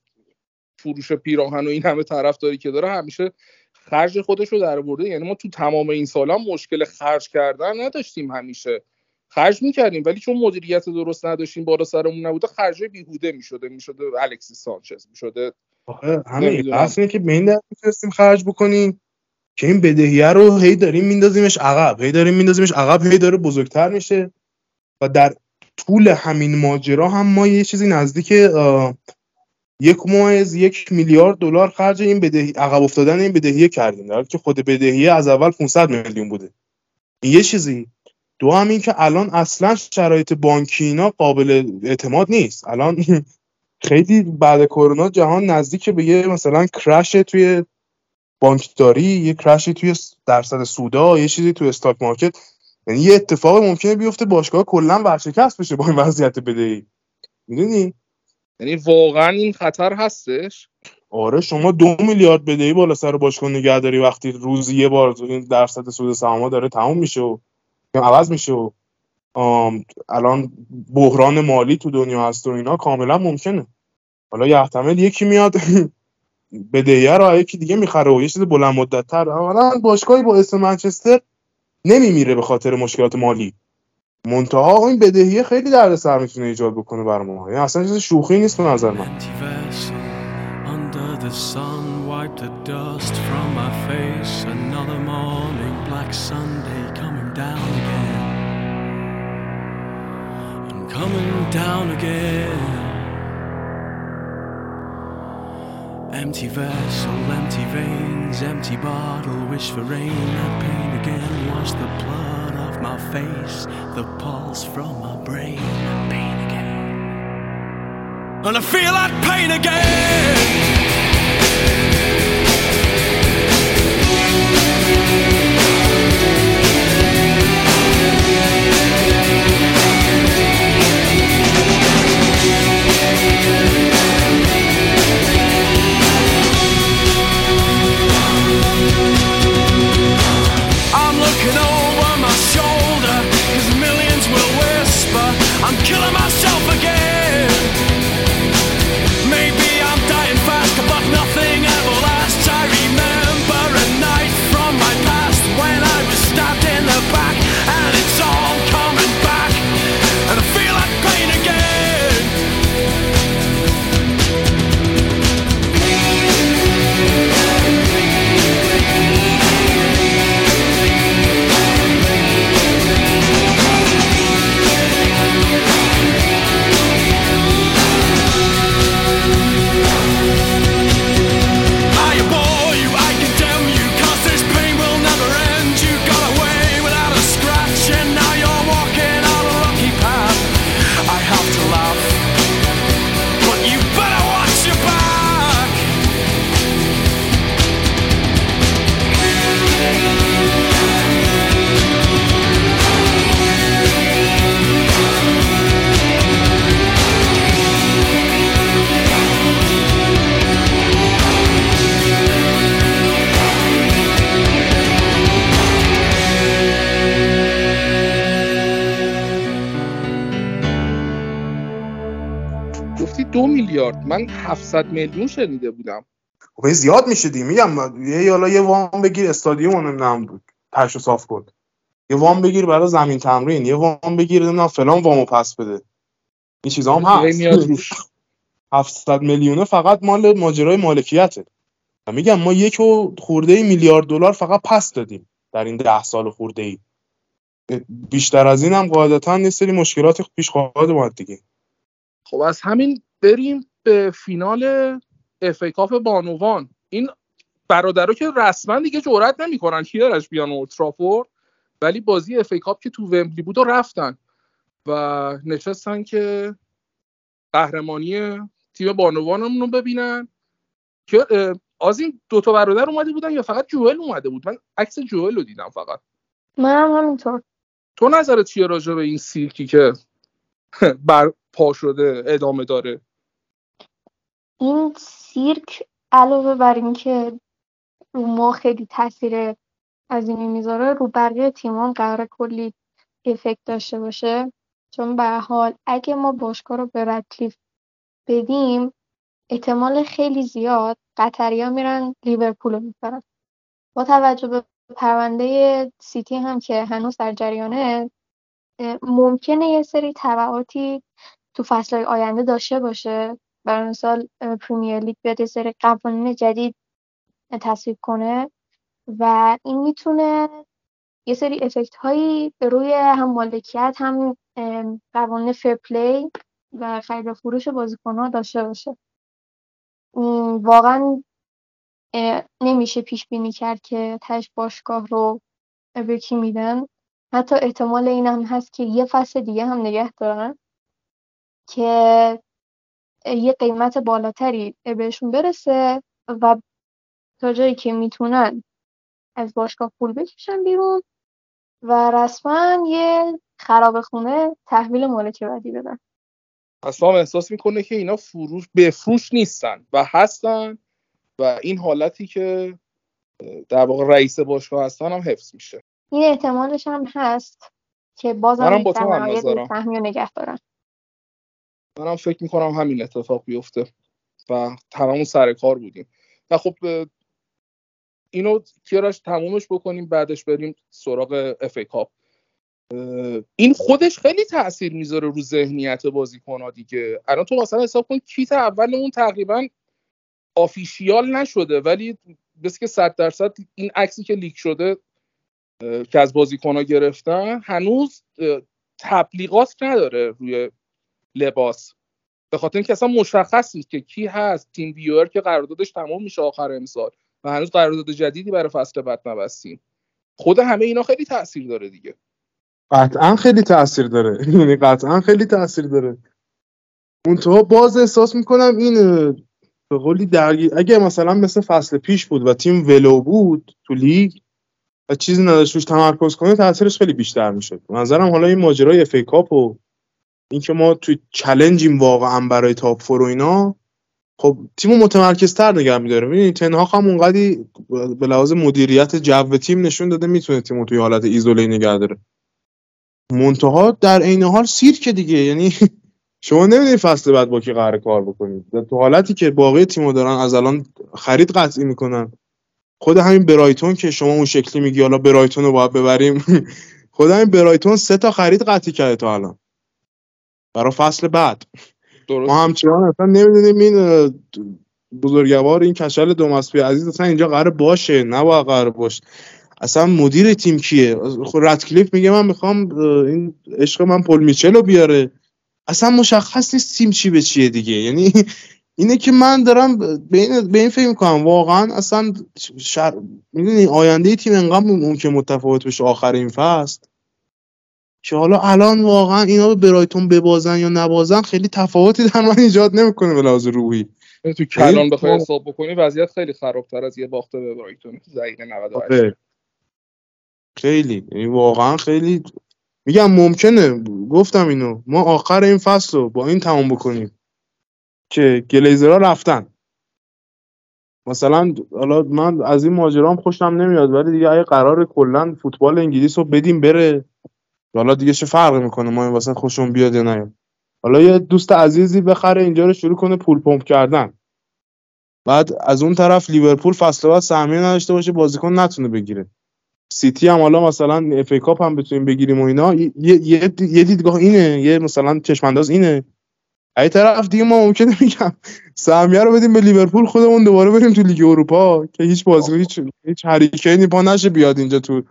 فروش پیراهن و این همه طرفداری که داره همیشه خرج خودش رو در برده. یعنی ما تو تمام این سالا مشکل خرج کردن نداشتیم همیشه. خرج می‌کردیم ولی چون مدیریت درست نداشتیم بالا سرمون نبوده خرج بیهوده می‌شده. می‌شده الکسی سانچز می‌شده آخه همین نمی‌دونم. بحث اینه که به این می‌تونستیم خرج بکنیم. که این بدهیه رو هی داریم میندازیمش عقب هی داریم میندازیمش عقب هی داره بزرگتر میشه. و در طول همین ماجرا هم ما یه چیزی نزدیک یک ممیز یک میلیارد دلار خرج این بدهی عقب افتادن این بدهیه کردیم. در که خود بدهیه از اول 500 میلیون بوده. این یه چیزی. دو هم این که الان اصلا شرایط بانکی اینا قابل اعتماد نیست. الان خیلی بعد کرونا جهان نزدیک به یه مثلا کرش توی بانکداری یه کرشی توی درصد سودا یه چیزی توی استاک مارکت یعنی یه اتفاق ممکنه بیفته باشگاه کلا ورشکست بشه با این وضعیت بدهی. می‌دونی؟ یعنی واقعا این خطر هستش؟ آره شما دو میلیارد بدهی بالا سر باشگاه نگه داری وقتی روزی یه بار این درصد سود سهام‌ها داره تموم میشه و عوض میشه و الان بحران مالی تو دنیا هست و اینا کاملا ممکنه. حالا یحتمل یکی میاد بدهیه رو یکی دیگه می‌خره و یه چیز بلند مدت تر حالا باشگاهی با اسم منچستر نمیمیره به خاطر مشکلات مالی. منتها این بدهیه خیلی دردسر می‌تونه ایجاد بکنه بر ما. یعنی اصلا چیز شوخی نیست به نظر من. The sun, wipe the dust from my face. Coming down again. Empty vessel, empty veins, empty bottle, wish for rain and pain again. Wash the blood off my face, the pulse from my brain, pain again. And I feel that pain again. من 700 میلیون شنیده بودم. خب زیاد میشه دی میگم یه حالا یه وام بگیر استادیوم نمی‌دونم پش و صاف کن. یه وام بگیر برای زمین تمرین. یه وام بگیر نمی‌دونم فلان وامو پس بده. این چیزا هم هست. میاد روش. 700 میلیونه فقط مال ماجرای مالکیته. میگم ما یک و خورده میلیارد دلار فقط پس دادیم در این ده سال خورده ای. بیشتر از این هم قاعدتا یه سری مشکلات پیش خواهد اومد دیگه. خب از همین بریم. به فینال اف ای کاپ بانوان. این برادرها که رسما دیگه جرئت نمی‌کنن کیارش بیان اولترافورد ولی بازی اف ای کاپ که تو ومبلی بود و رفتن و نشستن که قهرمانی تیم بانوانمون رو ببینن. که از این دوتا برادر اومده بودن یا فقط جوئل اومده بود؟ من عکس جوئل رو دیدم فقط. منم همینطور. تو نظرت چیه راجع به این سیرکی که بر پا شده ادامه داره؟ این سیرک علاوه بر اینکه رو ما خیلی تاثیر عظیمی می‌ذاره رو بقیه تیمان قرار کلی افکت داشته باشه. چون به حال اگه ما باشگاه رو به ردکلیف بدیم احتمال خیلی زیاد قطریا میرن لیورپول رو می‌برن. با توجه به پرونده سیتی هم که هنوز در جریانه ممکنه یه سری تبعاتی تو فصلهای آینده داشته باشه. برای مثال پریمیر لیگ بیاد یه سری قوانین جدید تصویب کنه و این می‌تونه یه سری effect هایی به روی هم مالکیت هم قوانین fair play و خرید و فروش بازیکن‌ها داشته باشه. واقعا نمیشه پیش بینی کرد که تش باشگاه رو به کی میدن. حتی احتمال این هم هست که یه فصل دیگه هم نگه دارن که یه قیمت بالاتری بهشون برسه و تا جایی که می‌تونن از باشگاه پول بکشن بیرون و رسما یه خراب خونه تحویل مالک بعدی بدن. اصلا احساس می‌کنه که اینا فروش بفروش نیستن و هستن و این حالتی که در واقع رئیس باشگاه هستن هم حفظ میشه. این احتمالش هم هست که بازم با رو نگه دارن منم فکر می‌کنم همین اتفاق بیفته و تمام سر کار بودیم. و خب اینو کیارش تمومش بکنیم بعدش بریم سراغ اف کاپ. این خودش خیلی تاثیر می‌ذاره رو ذهنیت بازیکن‌ها دیگه. الان تو مثلا حساب کن کیت اولمون تقریبا official نشده ولی بس که صد درصد این عکسی که leak شده که از بازیکن‌ها گرفتن هنوز تبلیغات نداره روی لباس. به خاطر اینکه اصلا مشخص نیست که کی هست TeamViewer که قراردادش تمام میشه آخر امسال. و هنوز قرارداد جدیدی برای فصل بعد نبستیم. خود همه اینا خیلی تاثیر داره دیگه. قطعا خیلی تاثیر داره. یعنی قطعا خیلی تاثیر داره. منتها باز احساس می‌کنم این به قولی درگیر اگه مثلا مثل فصل پیش بود و تیم ولو بود تو لیگ و چیزی نداشت روش تمرکز کنه تاثیرش خیلی بیشتر می‌شد. نظرم حالا این ماجرای FA Cup و اینکه ما تو challenge یم واقعا برای top four و اینا خب تیمو متمرکزتر نگه میداره ببینید تن هاخ هم اونقدی به لحاظ مدیریت جو تیم نشون داده می‌تونه تیمو توی حالت ایزوله نگه داره. منتها در عین حال سیرک دیگه. یعنی شما نمی‌دونی فصل بعد با کی قرار کار بکنید تو حالتی که باقی تیم‌ها دارن از الان خرید قطعی می‌کنن. خود همین برایتون که شما اون شکلی میگی حالا برایتون رو باید ببریم. خود همین برایتون سه تا خرید قطعی کرده تا الان. برای فصل بعد. درست ما همچنان اصلا نمی‌دونیم این بزرگوار این کشل دوماسپی عزیز اصلا اینجا قرار باشه؟ نه باید قرار باشه. اصلا مدیر تیم کیه؟ خب رتکلیف میگه من می‌خوام این عشق من پل میچل رو بیاره. اصلا مشخص نیست تیم چی به چیه دیگه. یعنی اینه که من دارم به این, به این فکر می‌کنم واقعا اصلا شر... می‌دونی آینده تیم انقدر ممکن متفاوت بشه آخر این فصل؟ که حالا الان واقعا اینا به برایتون ببازن یا نبازن خیلی تفاوتی در من ایجاد نمی‌کنه به لحاظ روحی. تو کلان یعنی بخوای حساب بکنی وضعیت خیلی خرابتر از یه باخت به برایتون. تو دقیقه 98 آره. خیلی. یعنی واقعا خیلی. میگم ممکنه. گفتم اینو. ما آخر این فصل رو با این تمام بکنیم. که گلیزرها رفتن. مثلا حالا من از این ماجرام خوشم نمیاد ولی دیگه اگه قرار کلا فوتبال انگلیس رو بدیم بره حالا دیگه چه فرقی می‌کنه؟ ما این واسه خوشمون بیاد یا نیاد حالا یه دوست عزیزی بخره اینجا رو شروع کنه پول پمپ کردن. بعد از اون طرف لیورپول فصل بعد سهمیه نداشته باشه بازیکن نتونه بگیره. سیتی هم حالا مثلا FA Cup هم بتونیم بگیریم و اینا. یه, یه, دیدگاه اینه یه مثلا چشمانداز اینه. ای طرف دیگه ما ممکنه میگم سهمیه رو بدیم به لیورپول خودمون دوباره بریم تو لیگ اروپا که هیچ بازی هیچ هیچ هری کینی پا نشه بیاد اینجا تو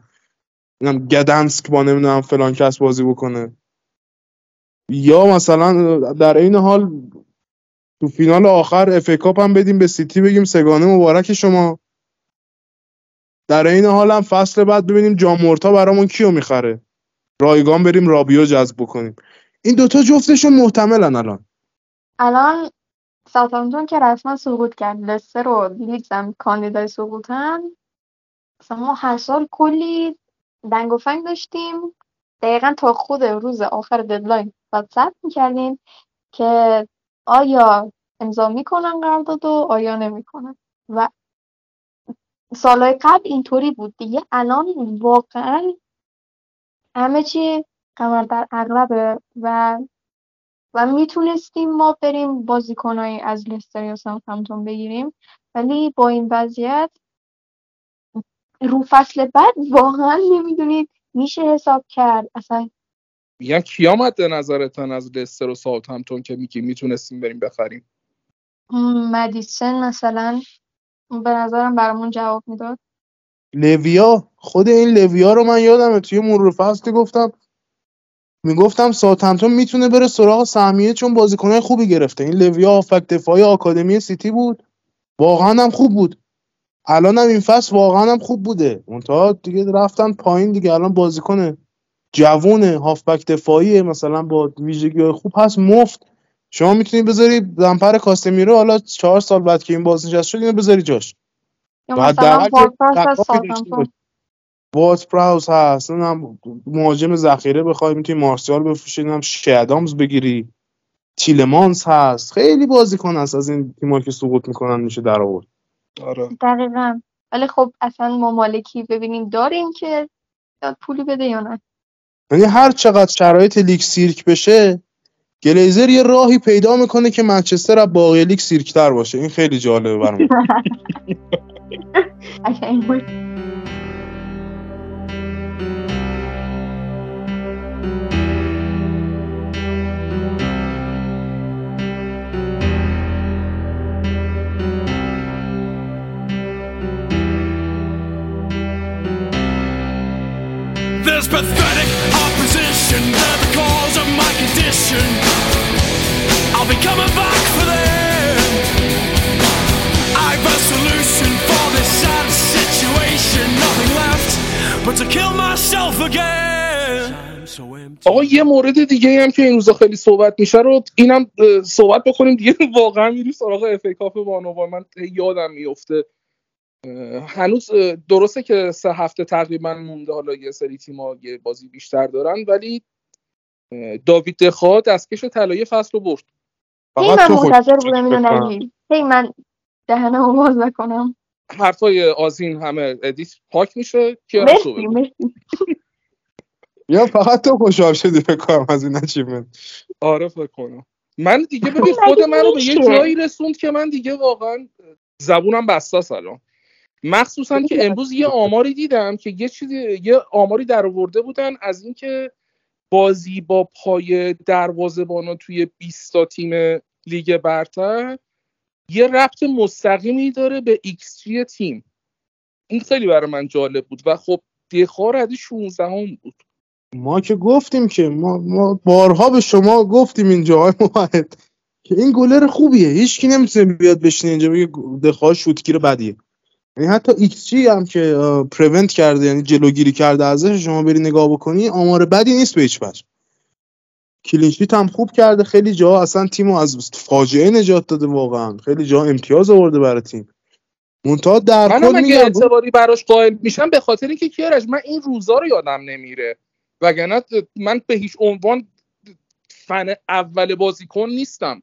گدنسک با نمی‌دونم فلان کس بازی بکنه. یا مثلا در این حال تو فینال آخر FA Cup هم بدیم به سیتی بگیم سه‌گانه مبارک شما. در این حال هم فصل بعد ببینیم جان مورتا برامون کیو می‌خره. رایگان بریم رابیو جذب بکنیم. این دوتا جفتشون محتملن الان. الان ساوثهامپتون که رسما سقوط کرد. لستر رو لیدز هم کاندیدای سقوطن. مثلا ما هر سال کلی دنگ و فنگ داشتیم. دقیقا تا خود روز آخر deadline بعد ثبت می‌کردیم که آیا امضا می‌کنن قرارداد و آیا نمی‌کنن. و سالهای قبل اینطوری بود دیگه. الان واقعا همه چی کمر در عقربه و و می‌تونستیم ما بریم بازیکنایی از لستر یا ساوثهامپتون بگیریم. ولی با این وضعیت رو فصل بعد واقعا نمی‌دونید میشه حساب کرد. اصلا میگم کیا مد نظرتن از لستر و ساوثهمپتون که میگی می‌تونستیم بریم بخریم؟ مدیسن مثلا به نظرم برامون جواب می‌داد. لاویا خود این لاویا رو من یادمه توی مرور فصل گفتم می‌گفتم ساوثهمپتون می‌تونه بره سراغ سهمیه چون بازیکنهای خوبی گرفته. این لاویا هافبک دفاعی آکادمی سیتی بود. واقعا هم خوب بود. الان هم این فصل واقعا هم خوب بوده. منتها دیگه رفتن پایین دیگه. الان بازیکن جوونه هافبک دفاعی مثلا با ویژگی خوب هست. مفت. شما می‌تونی بذاری دمپر کاستمیرو. حالا چهار سال بعد که این بازنشسته شد اینو بذاری جاش. مثلا وات پراوس هست نمی‌دونم مهاجم ذخیره بخوای می‌تونی مارسیال بفروشی نمی‌دونم شادامز بگیری. تیلمانس هست. خیلی بازیکن هست از این تیم‌ها که سقوط می‌کنن میشه در آورد. آره. دقیقا. ولی خب اصلا ما مالکی ببینیم داریم که داد پولی بده یا نه. یعنی هر چقدر شرایط لیگ سیرک بشه گلیزر یه راهی پیدا می‌کنه که منچستر از باقی لیگ سیرکتر باشه. این خیلی جالبه برام. There's pathetic opposition there because of my condition. I'll be coming back for them. I've a solution for this sad situation. Nothing left but to kill myself again. آقا یه مورد دیگه هم که این روزا خیلی صحبت میشه رو اینم صحبت بکنیم دیگه واقعا میری سراغ اف کاپ بانوان من یادم میفته هنوز درسته که سه هفته تقریبا مونده حالا یه سری تیم‌ها یه بازی بیشتر دارن ولی داوید دخا دستکش طلایی فصل رو برد. هی فقط من منتظر بودم اینو فکر کنم. نگی هی من دهنمو باز نکنم. حرفای آزین همه ادیت پاک میشه. مرسی یا فقط تو خوشحال شدی فکر کنم از این achievement آره فکر کنم. من دیگه ببین خود من رو به یه؟ جایی رسوند که من دیگه واقعا زبونم بسته الان. مخصوصا که امروز یه آماری دیدم که یه چیزی یه آماری در آورده بودن از اینکه بازی با پای دروازه‌بانا توی 20 تا تیم لیگ برتر یه ربط مستقیمی داره به ایکس تیم. این خیلی برای من جالب بود و خب دخار عدی 16 هم بود. ما که گفتیم که ما, ما بارها به شما گفتیم اینجا های که این گلر خوبیه. هیچکی نمی‌تونه بیاد بشینه اینجا بگه دخا شوتگیر بدیه. یعنی حتی ایکس جی هم که prevent کرده یعنی جلوگیری کرده ازش شما بری نگاه بکنی آمار بدی نیست به هیچ وجه. clean sheet هم خوب کرده خیلی جا اصلا تیمو از فاجعه نجات داده واقعا. خیلی جا امتیاز آورده برای تیم. منتها در منم کل اگه میگم اعتباری براش قائل میشم به خاطر اینکه کیارش من این روزا رو یادم نمیره. وگرنه من به هیچ عنوان فن اول بازیکن نیستم.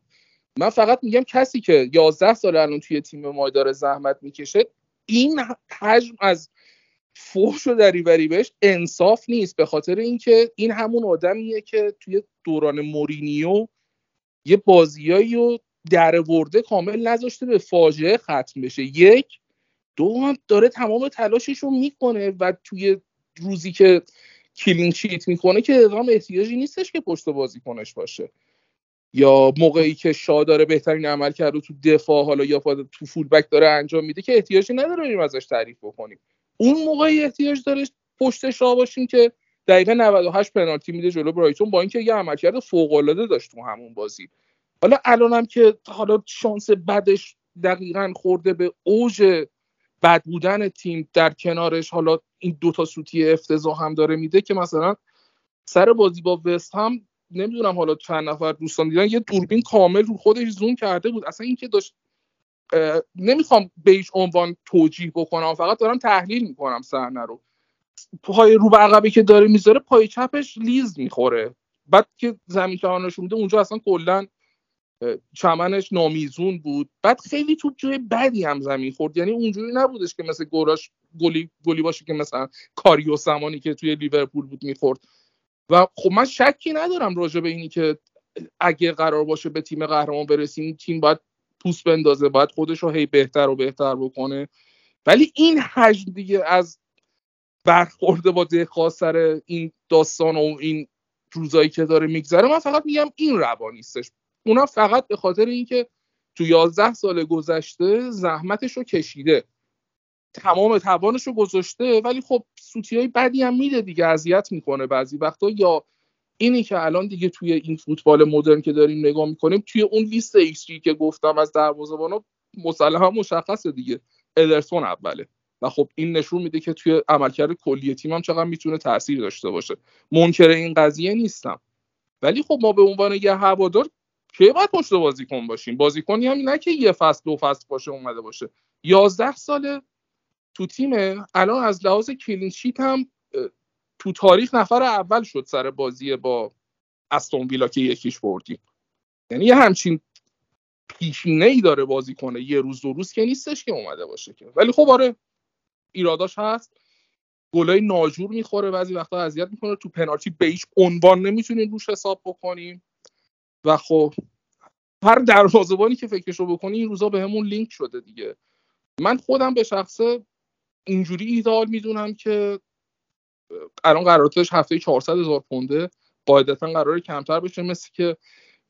من فقط میگم کسی که 11 سال الان توی تیم ما داره زحمت می‌کشه این حجم از فحش و دریوری بهش انصاف نیست به خاطر اینکه این همون آدمیه که توی دوران مورینیو یه بازیایی رو در ورده کامل نذاشته به فاجعه ختم بشه. یک. دو هم داره تمام تلاشش رو می‌کنه و توی روزی که کلین شیت می‌کنه که اقدام احتیاجی نیستش که پشت بازیکنش باشه. یا موقعی که شاه داره بهترین عمل کرده تو دفاع حالا یا تو فول بک داره انجام میده که احتیاجی نداره بریم ازش تعریف بکنیم. اون موقعی احتیاج داره پشت شاه باشیم که دقیقه 98 پنالتی میده جلو برایتون با اینکه یه عملکرد فوق العاده داشت تو همون بازی. حالا الانم که حالا شانس بدش دقیقا خورده به اوج بد بودن تیم در کنارش حالا این دوتا سوتی افتضاح هم داره میده که مثلا سر بازی با وست هم نمی‌دونم حالا چند نفر دوستان دیدن یه دوربین کامل رو خودش زوم کرده بود. اصلا اینکه داشت نمی‌خوام به هیچ عنوان توجیه بکنم فقط دارم تحلیل می‌کنم صحنه رو. پای رو عقبی که داره می‌ذاره پای چپش لیز می‌خوره. بعد که زمین کمانش میده اونجا اصلا کلا چمنش نامیزون بود. بعد خیلی تو جای بدی هم زمین خورد. یعنی اونجوری نبودش که مثل گوراش گلی گلی باشه که مثلا کاریو زمانی که توی لیورپول بود می‌خورد. و خب من شکی ندارم راجع به اینی که اگه قرار باشه به تیم قهرمان برسیم تیم باید پوست بندازه باید خودش رو هی بهتر و بهتر بکنه. ولی این حجم دیگه از برخورده با دخوا سر این داستان و این روزایی که داره میگذره من فقط میگم این روا نیستش. اونا فقط به خاطر اینکه تو 11 سال گذشته زحمتش رو کشیده. تمام توانش رو گذاشته ولی خب سوتی های بدی هم میده دیگه اذیت می‌کنه بعضی وقتا. یا اینی که الان دیگه توی این فوتبال مدرن که داریم نگاه می‌کنیم توی اون لیست ایکس که گفتم از دروازه‌بانا مسلما مشخصه دیگه. ادرسون اوله. و خب این نشون میده که توی عملکرد کلی تیم هم چقدر می‌تونه تاثیر داشته باشه. منکر این قضیه نیستم. ولی خب ما به عنوان یه هوادار کی باید پشت بازیکن باشیم؟ بازیکنی هم نه که یه فصل دو فصل باشه اومده باشه. 11 ساله تو تیم الان از لحاظ کلین شیت هم تو تاریخ نفر اول شد سر بازی با استون ویلا که یکیش بردیم. یعنی یه همچین پیشینه ای داره بازی کنه. یه روز دو روز که نیستش که اومده باشه که. ولی خب آره ایراداش هست. گلای ناجور می‌خوره بعضی وقتا اذیت می‌کنه. تو پنالتی به هیچ عنوان نمی‌تونیم روش حساب بکنیم. و خب هر دروازه‌بانی که فکرشو بکنی این روزا به همون لینک شده دیگه. من خودم به شخصه اینجوری ایدئال می‌دونم که الان قراردادش هفته 400 هزار پونده قاعدتا قرار کمتر بشه مثل که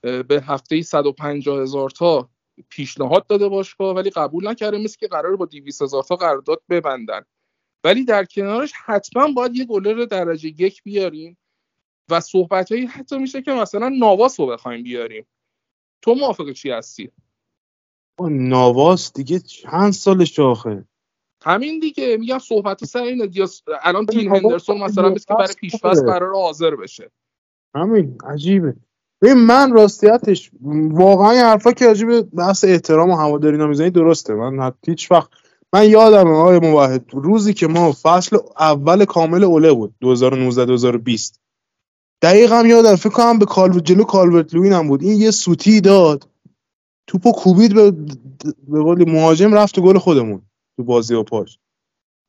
به هفته 150 هزار تا پیشنهاد داده باشگاه ولی قبول نکرده مثل که قرار با 200 هزار تا قرارداد ببندن. ولی در کنارش حتما باید یه گلر درجه یک بیاریم و صحبت هایی حتی میشه که مثلا نواس رو بخوایم بیاریم. تو موافق چی هستی؟ نواس دیگه چند سالش آخه؟ همین دیگه میگم صحبت سر اینه. دیاز... الان بابا، هندرسون مثلا مثل که برای پیشفصل قرار حاضر بشه. همین عجیبه. ببین من راستیتش واقعا این حرفا که راجع به بحث احترام و هواداری اینا می‌زنی درسته. من هیچ وقت من یادم آقای موحد روزی که ما فصل اول کامل اوله بود 2019 2020 دقیقا یادم فکر کنم به کالورت جلو کالورت لوین هم بود. این یه سوتی داد. توپو کوبید به به قول مهاجم رفت گل خودمون. تو بازی و پاش.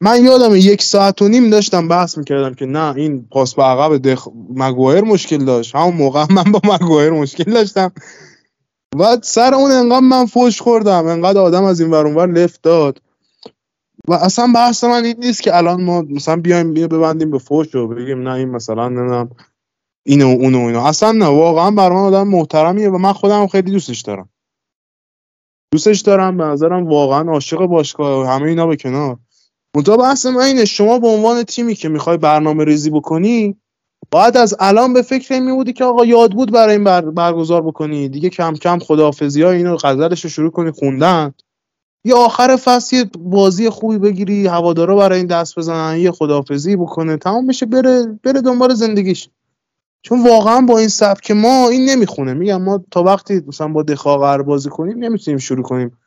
من یادم یک ساعت و نیم داشتم بحث می‌کردم که نه این پاس به عقب دخ... مگوایر مشکل داشت. همون موقع من با مگوایر مشکل داشتم. و سر اون انقدر من فوش خوردم انقدر آدم از این ور اونور لفت داد. و اصلا بحث من این نیست که الان ما مثلا بیایم بیا ببندیم به فوش و بگیم نه این مثلا نمی‌دونم اینو اونو اینو اصلا نه واقعا برای من آدم محترمیه و من خودم خیلی دوستش دارم. دوستش دارم به نظرم واقعا عاشق باشگاه همه اینا به کنار. منتها بحث من اینه شما به عنوان تیمی که می‌خوای برنامه ریزی بکنی باید از الان به فکر این میبودی که آقا یاد بود برای این بر... برگزار بکنی. دیگه کم کم خداحافظی های اینو غزلش رو شروع کنی خوندن. یه آخر فصل یه بازی خوبی بگیری هوادارا برای این دست بزنن یه خداحافظی بکنه تمام بشه بره بره دنبال زندگیش. چون واقعا با این سبک ما این نمی‌خونه. میگم ما تا وقتی مثلا با دخا قرار بازی کنیم نمی‌تونیم شروع کنیم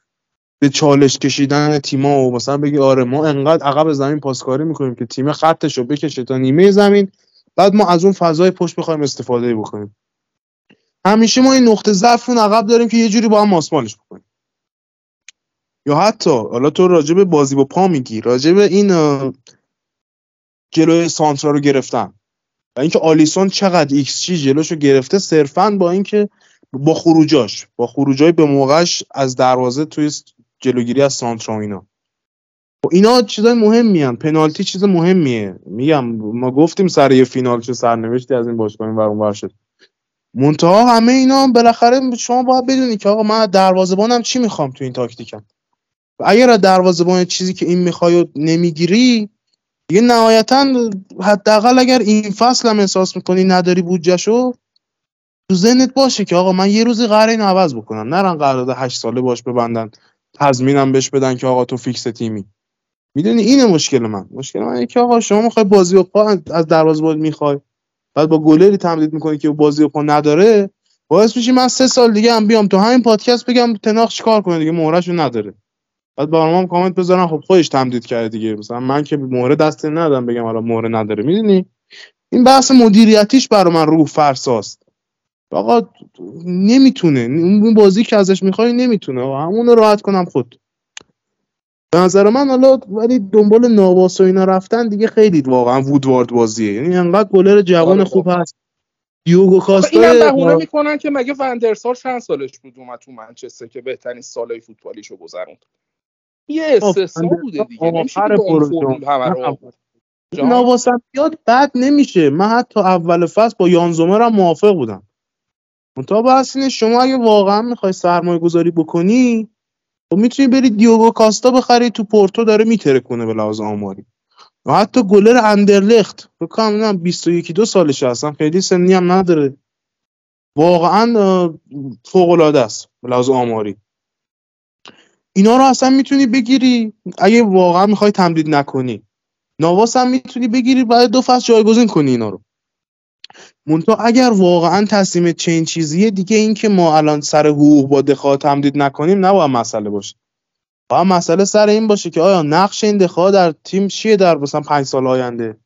به چالش کشیدن تیما و مثلا بگی آره ما انقدر عقب زمین پاسکاری می‌کنیم که تیم خطش رو بکشه تا نیمه زمین بعد ما از اون فضای پشت بخوایم استفاده بکنیم. همیشه ما این نقطه ضعف اون عقب داریم که یه جوری با هم ماسمالش بکنیم. یا حتی حالا تو راجع به بازی با پا میگی راجع به این جلوی سانترا رو گرفتن. و اینکه آلیسون چقدر ایکس جی جلوشو گرفته صرفا با اینکه با خروجاش با خروجای به موقعش از دروازه توی جلوگیری از سانترا و اینا. خب اینا چیزای مهمی هن. پنالتی چیز مهمیه. میگم ما گفتیم سر یه فینال چه سرنوشتی از این باشگاه این ور شد. منتها همه اینا بالاخره شما باید بدونی که آقا من از دروازه‌بانم چی می‌خوام تو این تاکتیکم؟ و اگر از دروازه‌بان چیزی که این می‌خوای و نمی‌گیری دیگه نهایتا حداقل اگر این فصل هم احساس می‌کنی نداری بودجهشو تو ذهنت باشه که آقا من یه روزی قراره این عوض بکنم. نرن قرارداد 8 ساله باش ببندن تضمینم بهش بدن که آقا تو فیکس تیمی. می‌دونی اینه مشکل من. مشکل من اینه که آقا شما می‌خوای بازی و پا از دروازه می‌خوای بعد با گلری تمدید می‌کنی که بازی و پا نداره باعث میشی من سه سال دیگه هم بیام تو همین پادکست بگم تناخ چیکار کنه دیگه مهرهشو نداره. بعد برام کامنت بذارن خب خودش تمدید کرده دیگه. مثلا من که مهره دست ندادم بگم حالا مهره نداره. می‌دونی؟ این بحث مدیریتیش برای من روح فرساست. آقا نمی‌تونه. اون بازی که ازش می‌خوای نمی‌تونه. همون راحت کنم خود به نظر من حالا ولی دنبال نواس و اینا رفتن دیگه خیلی واقعا وودوارد بازیه. یعنی انقدر گلر جوان آره. خوب هست. دیوگو این هم بهونه کاستا می‌کنن که مگه وندرسار چند سالش بود اومد تو منچستر که بهترین سالهای فوتبالیشو گذروند؟ یه خب، استثنا بوده دیگه. نمیشه آخر که با اون پروژه. فرمول همه رو آورد. جان؟ نواسم بیاد بد نمیشه. من حتی اول فصل با یانزومر هم موافق بودم. منتها بحث اینه شما اگه واقعا می‌خوای سرمایه گذاری بکنی خب می‌تونی بری دیوگو کاستا بخری تو پورتو داره میتره کنه به لحاظ آماری. و حتی گلر اندرلخت فکر کنم نمی‌دونم 21 دو سالشه اصلا. خیلی سنی هم نداره. واقعا فوق العاده است به لحاظ آماری. اینا رو اصلا می‌تونی بگیری. اگه واقعا می‌خوای تمدید نکنی. نواس هم می‌تونی بگیری بعد دو فصل جایگزین کنی اینا رو. منتها اگر واقعا تصمیم همچین چیزیه دیگه این که ما الان سر حقوق با دخیا تمدید نکنیم نباید مسئله باشه. باید مسئله سر این باشه که آیا نقش این دخیا در تیم چیه در مثلا پنج سال آینده؟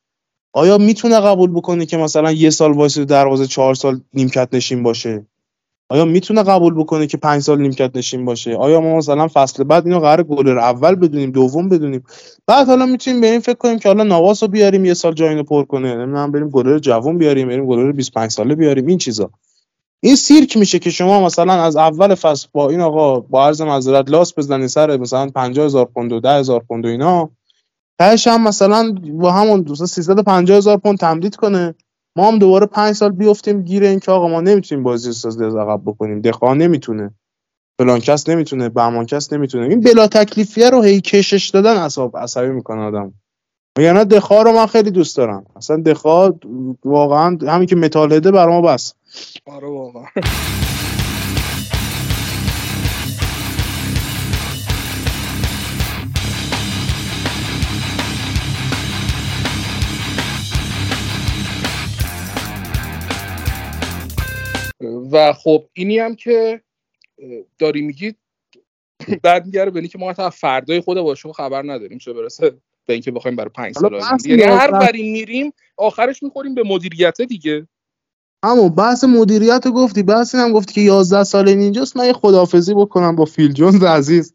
آیا می‌تونه قبول بکنه که مثلا یه سال وایسه دروازه چهار سال نیمکت نشین باشه؟ آیا می‌تونه قبول بکنه که پنج سال نیمکت نشین باشه؟ آیا ما مثلا فصل بعد اینو قرار گلر اول بدونیم دوم بدونیم؟ بعد حالا می‌تونیم به این فکر کنیم که حالا نواس رو بیاریم یه سال جای اینو پر کنه. نمی‌دونم بریم گلر جوون بیاریم بریم گلر 25 ساله بیاریم این چیزا. این سیرک میشه که شما مثلا از اول فصل با این آقا با عرض معذرت لاس بزنی سر مثلا 50000 پوند و 10000 پوند و اینا تهش هم مثلا با همون 350 هزار پوند تمدید کنه. ما هم دوباره پنج سال بیفتیم گیر این که آقا ما نمی‌تونیم بازی ساز از عقب بکنیم. دخواه نمی‌تونه. فلان کس نمی‌تونه. بهمان کس نمی‌تونه. این بلا تکلیفیه رو هی کشش دادن عصب عصبی می‌کنه آدم. یعنی دخواه رو من خیلی دوست دارم. اصلا دخواه واقعا همین که متالده برای ما بس. آره واقعا. و خب اینی هم که داری میگی برمیگره به اینکه ما حتی فردای خود باشگاه خبر نداریم چه برسه به اینکه بخوایم برای پنج سال. یعنی هر وری میریم آخرش می‌خوریم به مدیریت دیگه اما بحث مدیریت رو گفتی بحث هم گفتی که 11 سال اینجاست من یه خدافزی بکنم با فیل جونز عزیز.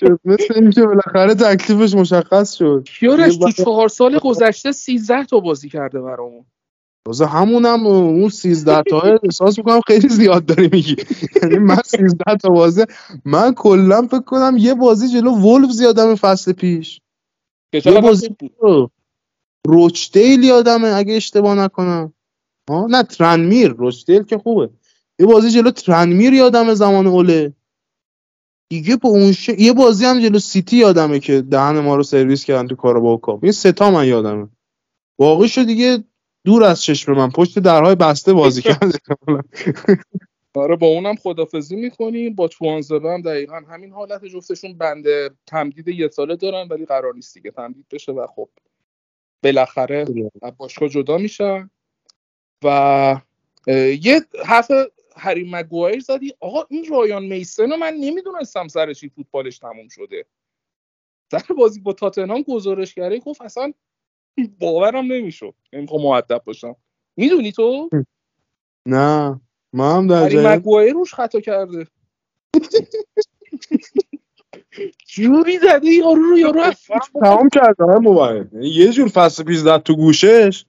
که مثل اینکه بالاخره تکلیفش مشخص شد کیارش یه تو چهار سال گذشته 13 تا بازی کرده برامون تازه همونم اون 13 تا احساس می‌کنم خیلی زیاد داری میگی. یعنی من 13 تا بازی من کلا فکر کنم یه بازی جلو ولفز یادم فصل پیش. یه بازی روچدیل یادمه اگه اشتباه نکنم. ها نه ترنمیر. روچدیل که خوبه. یه بازی جلو ترنمیر یادمه زمان اوله. دیگه با اون ش... یه بازی هم جلو سیتی یادمه که دهن ما رو سرویس کردن تو کاراباو کاپ. این سه تا من یادمه. باقی شو دیگه دور از چشم من پشت درهای بسته بازی کرده. آره با اونم خدافزی می‌کنیم. با توانزبه هم دقیقا همین حالت جفتشون بنده تمدید یه ساله دارن ولی قرار نیست دیگه تمدید بشه و خب بالاخره باشگاه جدا میشن. و یه حرف هری مگوایر زدی. آقا این رایان میسن رو من نمی‌دونستم سر چی فوتبالش تموم شده. سر بازی با تاتنهام گزارش کرده گفت اصلا باورم نمی‌شد. نمی‌خوام مؤدب باشم. می‌دونی تو؟ نه. ما هم در مگوایر روش خطا کرده. جوری زده یارو رو یارو تمام کرده های موبایل یعنی یه جور فصل پیش زد تو گوشش.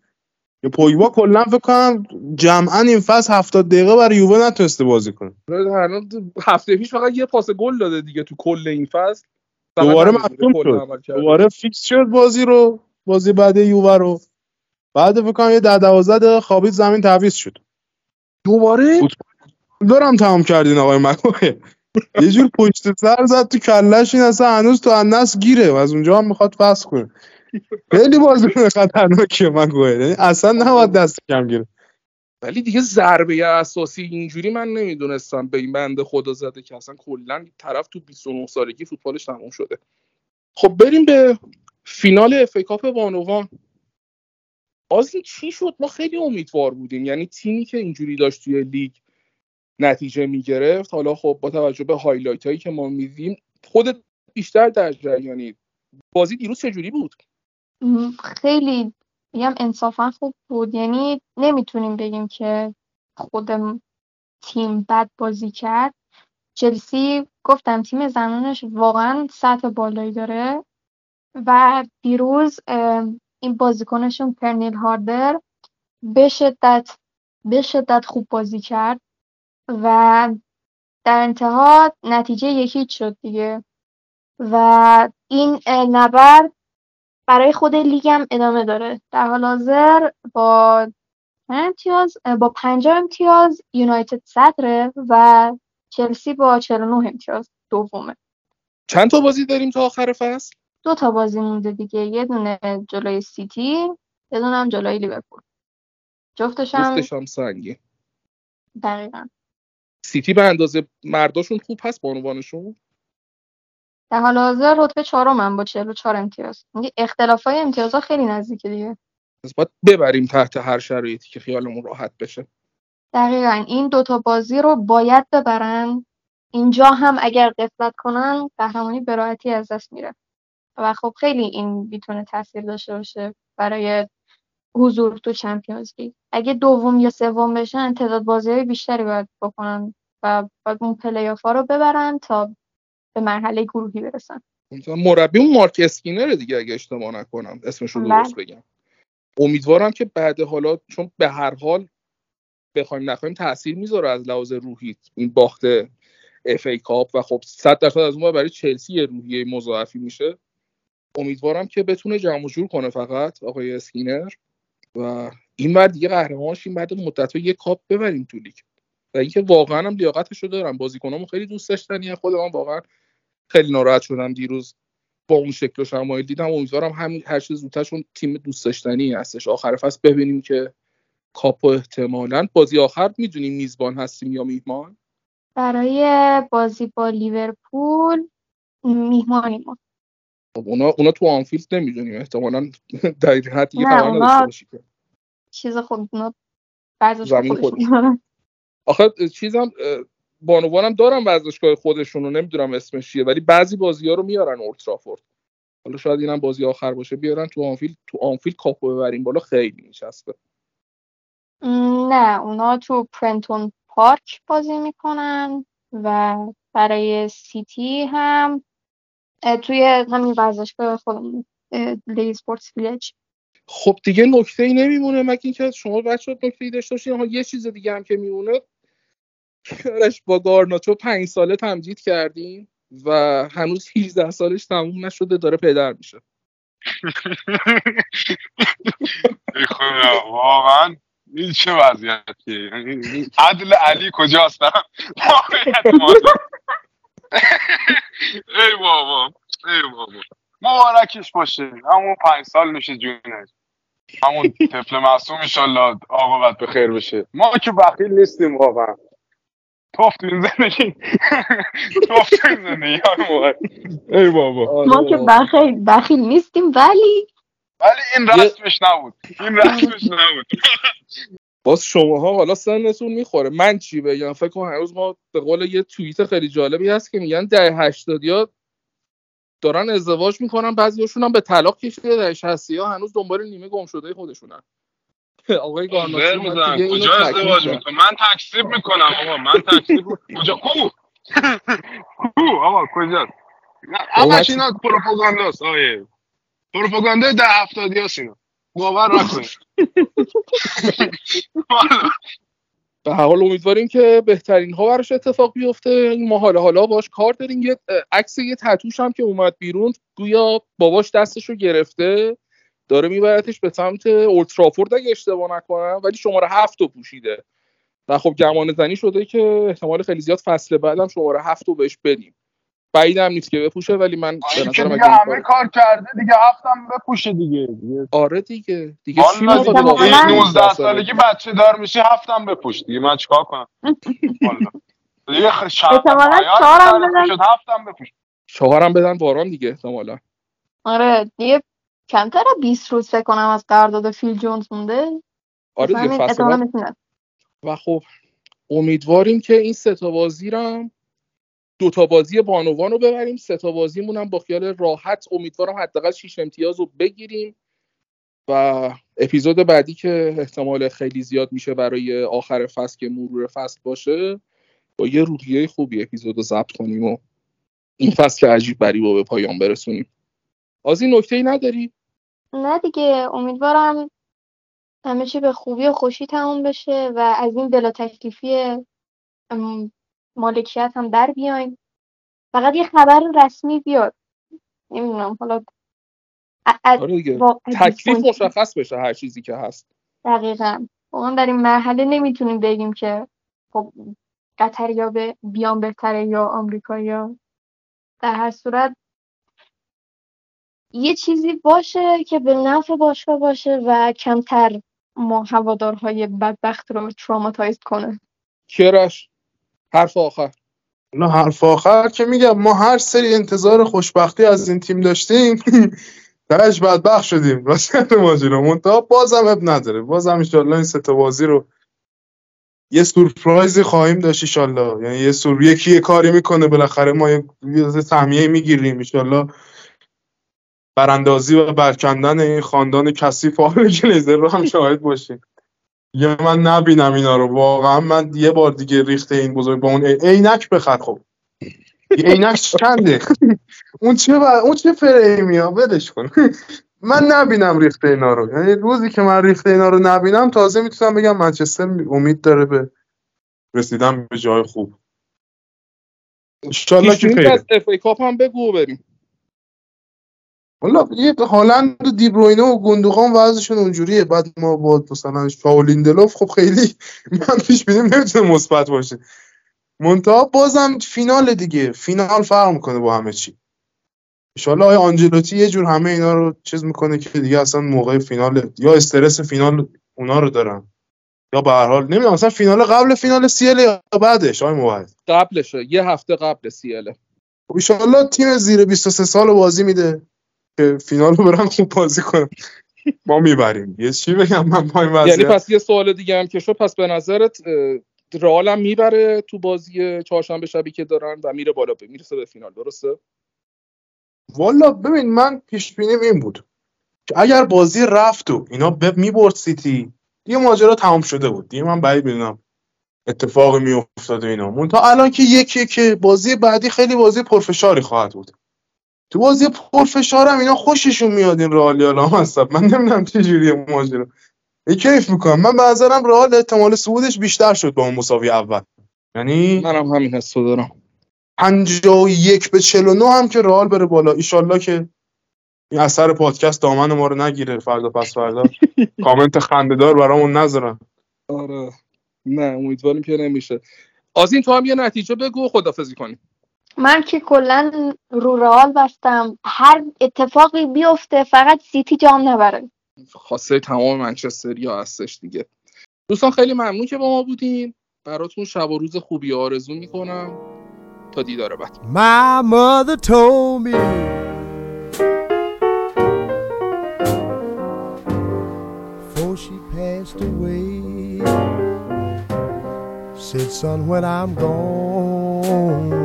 که پویبا کلا فکر کنم جمعا این فصل 70 دقیقه برای یووه نتونسته بازی کنه. هنوز هفته پیش فقط یه پاس گل داده دیگه تو کل این فصل. دوباره کل شد. دوباره فیکس شد بازی رو. بازی بعد یووه رو. بعد فکر کنم یه ده دوازده دقیقه خوابید زمین تعویض شد. دوباره؟ دارم تمام کردین آقای مکوه. یه جور پشت سر زد تو کلش این اصلا هنوز تو اندس گیره و از اونجا هم می‌خواد فصل کنه. خیلی بازیکن خطرناکیه مکوه. یعنی اصلا نباید دست کم گیره. ولی دیگه ضربه اساسی اینجوری من نمی‌دونستم به این بنده خدا زده که اصلا کلا طرف تو 29 سالگی فوتبالش تموم شده. خب بریم به فینال FA Cup بانوان آزین چی شد؟ ما خیلی امیدوار بودیم. یعنی تیمی که اینجوری داشت توی لیگ نتیجه می‌گرفت. حالا خب با توجه به highlight هایی که ما میدیم خودت بیشتر در جریانی بازی دیروز چجوری بود؟ خیلی میگم انصافا خوب بود. یعنی نمی‌تونیم بگیم که خود تیم بد بازی کرد. چلسی گفتم تیم زنانش واقعا سطح بالایی داره. و دیروز این بازیکنشون پرنیل هاردر به شدت به شدت خوب بازی کرد و در انتها نتیجه یکی شد دیگه. و این نبرد برای خود لیگ هم ادامه داره. در حال حاضر با امتیاز؟ با 50 امتیاز یونایتد صدره و چلسی با 49 امتیاز دومه. چند تا بازی داریم تا آخر فصل؟ دو تا بازی مونده دیگه. یه دونه جلوی سیتی یه دونه هم جلوی لیورپول. جفتش هم جفتش هم سنگین. دقیقا. سیتی به اندازه مرداشون خوب هست بانوانشون در حال حاضر رتبه چهارم با 44 امتیاز. میگه اختلاف های امتیازها خیلی نزدیکه دیگه. پس باید ببریم تحت هر شرایطی که خیالمون راحت بشه. دقیقا. این دوتا بازی رو باید ببرن. اینجا هم اگر قفلت کنن قهرمانی به راحتی از دست میره. و خب خیلی این می‌تونه تاثیر داشته باشه برای حضور تو چمپیونز لیگ. اگه دوم یا سوم بشن تعداد بازی های بیشتری باید بکنن و باید اون پلی آف ها رو ببرن تا به مرحله گروهی برسن. مربی اون مارک اسکینر دیگه اگه اشتباه نکنم اسمش رو درست بله. بگم. امیدوارم که بعد حالا چون به هر حال بخوایم نخوایم تاثیر می‌ذاره از لحاظ روحی این باخت FA Cup و خب 100 درصد از اون برای چلسی یه روحیه مضاعفی میشه. امیدوارم که بتونه جمع جور کنه فقط آقای اسکینر. و این بعد دیگه قهرمان شیم بعد مدت یه کاپ ببریم تو لیگ. و اینکه واقعا هم لیاقتشو دارم. بازیکنامو خیلی دوست داشتنی خود من واقعا خیلی ناراحت شدم دیروز. با اون شکل و شمایل دیدم. امیدوارم همین هر چه زودترشون تیم دوست داشتنی هستش. آخر فصل ببینیم که کاپو احتمالا بازی آخر می‌دونیم میزبان هستیم یا میهمان. برای بازی با لیورپول میهمانیم. ما خب اونا اونا تو آنفیلد نمی‌دونیم احتمالا در حد دیگه خبر نداشته باشی که چیز خود اونا زمین. دارن. آخه چیزم بانوانم دارم ورزشگاه خودشون رو نمی‌دونم اسمش چیه ولی بعضی بازی ها رو میارن اولدترافورد حالا شاید اینم بازی آخر باشه بیارن تو آنفیلد تو آنفیلد کاپو ببریم بالا خیلی میچسبه نه اونا تو پرنتون پارک بازی می‌کنن و برای سیتی هم توی همین ورزشگاه خودمون لی سپورتس ویلج خب دیگه نکته ای نمیمونه مگه اینکه شما بچه نکته ای داشته باشین ها یه چیز دیگه هم که میمونه. کارش با گارناچو پنج ساله تمدید کردیم و هنوز 18 سالش تموم نشده داره پدر میشه. خدا واقعا این چه وضعیتیه؟ یعنی عدل علی کجاست. ای بابا ای بابا. مبارکش باشه. همون پنج سال میشه جونش. همون طفل معصوم انشالله عاقبت به خیر بشه. ما که بخیل نیستیم واقعا. توف تو این زندگی. توف تو این زندگی آره ای بابا. ما که بخیل بخیل نیستیم ولی ولی این رسمش نبود. این رسمش نبود. باز شماها حالا سنتون می‌خوره. من چی بگم؟ فکر کنم هنوز ما به قول یه توییت خیلی جالبی هست که میگن ده هشتادی ها دارن ازدواج می‌کنن بعضیاشون هم به طلاق کشیده. در شصتی ها هنوز دنبال نیمه گم شده خودشونن. آقای اینو کجا ازدواج. می‌کنم. من تکسیب می‌کنم آقا. من تکسیب کجا؟ کو؟ کو؟ آقا کجا؟ همش من- اینا پروپاگانداست آیه پروپاگاندا ده هفتادی هست اینا باور نکنید. به حال امیدواریم که بهترین ها براش اتفاق بیفته. این ما حالا حالا باش کار داریم. یه عکس یه تتوش هم که اومد بیرون گویا باباش دستش رو گرفته. داره میبرتش به سمت اولترافورد اگه اشتباه نکنم ولی شماره هفت رو پوشیده. و خب گمان زنی شده که احتمال خیلی زیاد فصل بعدم شماره هفت رو بهش بدیم. بعیدم نیست که بپوشه ولی من به نظرم دیگه اگه همه کار- کرده دیگه هفتم بپوشه دیگه. دیگه آره دیگه. دیگه چی والا ما دیگه داره واقعا این واقعا 19 سالگی بچه دار میشه هفتم بپوش دیگه. من چیکار کنم؟ دیگه چهارم بدن. شد هفتم بپوش. چهارم بدن باران دیگه احتمالا. آره دیگه کمتر 20 روز فکر کنم از قرارداد فیل جونز مونده. آره دیگه فصل و خب امیدواریم که این سه تا بازی رو دو تا بازی بانوان رو ببریم سه تا بازیمون هم با خیال راحت امیدوارم حداقل 6 امتیاز رو بگیریم و اپیزود بعدی که احتمال خیلی زیاد میشه برای آخر فصل که مرور فصل باشه با یه روحیه خوبی اپیزود رو ضبط کنیم و این فصل که عجیب بری با به پایان برسونیم از این نکته ای نداری؟ نه دیگه امیدوارم همه چی به خوبی و خوشی تموم بشه و از این بلا تکلیفی مالکیت هم در بیایم. فقط یه خبر رسمی بیاد. نمی‌دونم حالا آره تکلیف مشخص بشه هر چیزی که هست. دقیقا. واقعا در این مرحله نمی‌تونیم بگیم که خب قطریا به بیان بهتره یا آمریکایی‌ها در هر صورت. یه چیزی باشه که به نفع باشگاه باشه و کمتر ما هوادارهای بدبخت رو تراماتایز کنه. کرش حرف آخر. نه حرف آخر که میگم ما هر سری انتظار خوشبختی از این تیم داشتیم درش بدبخت شدیم. راست ماجرا. منتها بازم اب نداره. بازم انشالله این سه بازی رو یه سورپرایزی خواهیم داشت انشالله یعنی یه سور یکی یه کاری می‌کنه بالاخره ما یه یه سهمیه می‌گیریم انشالله براندازی و برکندن این خاندان کثیف آل گلیزر رو هم شاهد باشیم. یه من نبینم اینا رو. واقعا من یه بار دیگه ریخته این بزرگ با اون عی- عینک بخر خب. عینک چنده؟ اون چه و... اون چه فریمی ها؟ ولش کن. من نبینم ریخته اینا رو. یعنی روزی که من ریخته اینا رو نبینم تازه می‌تونم بگم منچستر امید داره به رسیدن به جای خوب. انشالله که خیره. از اف ای کاپ هم بگو بریم. والا یه هالند و دیبروینه و گندوقان وضعشون اونجوریه. بعد ما با مثلا شاو لیندلوف خب خیلی من پیش بینیم نمی‌تونه مثبت باشه. منتها بازم فینال دیگه. فینال فرق می‌کنه با همه چی. انشالله آقای آنجلوتی یه جور همه اینا رو چیز می‌کنه که دیگه اصلا موقع فینال یا استرس فینال اونا رو دارن یا به هر حال نمی‌دونم اصلا فینال قبل فینال سیل یا بعدش؟ آقای موحد. قبلشه. یه هفته قبل سیله خب ایشالله تیم زیر 23 سال بازی میده. که فینال رو برن خوب بازی کنن ما می‌بریم. یه چی بگم؟ من با این یعنی پس یه سوال دیگه هم که شد پس به نظرت رئال هم می‌بره تو بازی چهارشنبه شبی که دارن و میره بالا می‌رسه به فینال درسته؟ والا ببین من پیش بینیم این بود. که اگر بازی رفت و اینا ب- می‌برد سیتی دیگه ماجرا تمام شده بود. دیگه من بعید می‌دونم اتفاقی میافتاد و اینا. منتها الان که یکی که بازی بعدی خیلی بازی پرفشاری خواهد بود. تو بازی پرفشار هم اینا خوششون میاد این رئالیالا هم هستن من نمی‌دونم چه جوریه ماجرا. یه کیف می‌کنم. من به نظرم رئال احتمال صعودش بیشتر شد با اون مساوی اول. یعنی منم همین حسو دارم. 51 به 49 هم که رئال بره بالا. ایشالله که این اثر پادکست دامن ما رو نگیره. فردا پس فردا. کامنت خندهدار برامون نذارن. آره. نه امیدواریم که نمیشه. آزین تو هم یه نتیجه بگو و خدافزی کنیم. من که کلا رو رئال بستم. هر اتفاقی بیفته فقط سیتی جام نبره. خواسته تمام منچستریا هستش دیگه. دوستان خیلی ممنون که با ما بودین. براتون شب و روز خوبی آرزو می‌کنم. تا دیدار بعد. My mother told me before she passed away. Said, son, when I'm gone,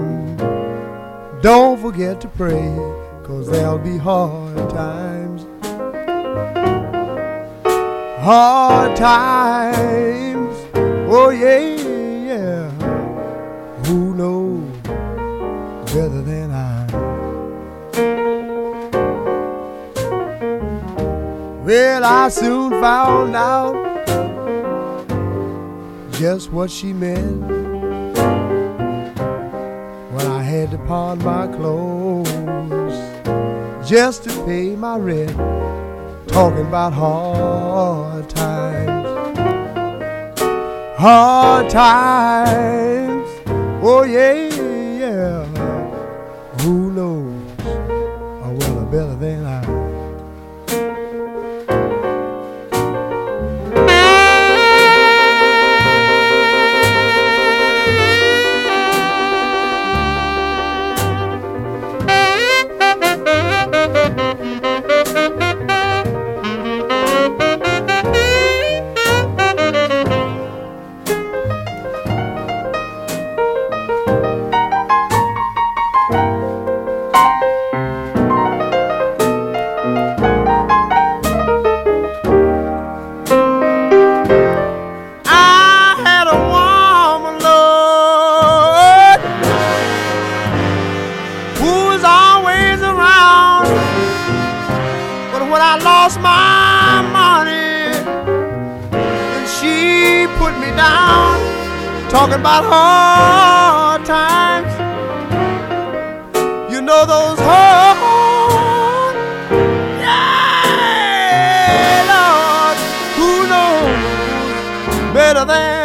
don't forget to pray, cause there'll be hard times. Hard times, oh yeah, yeah. Who knows? better than I. Well, I soon found out just what she meant had to pawn my clothes just to pay my rent. Talking about hard times, hard times. Oh yeah. Lost my money, and she put me down, talking about hard times. You know those hard, yeah, Lord, who knows? better than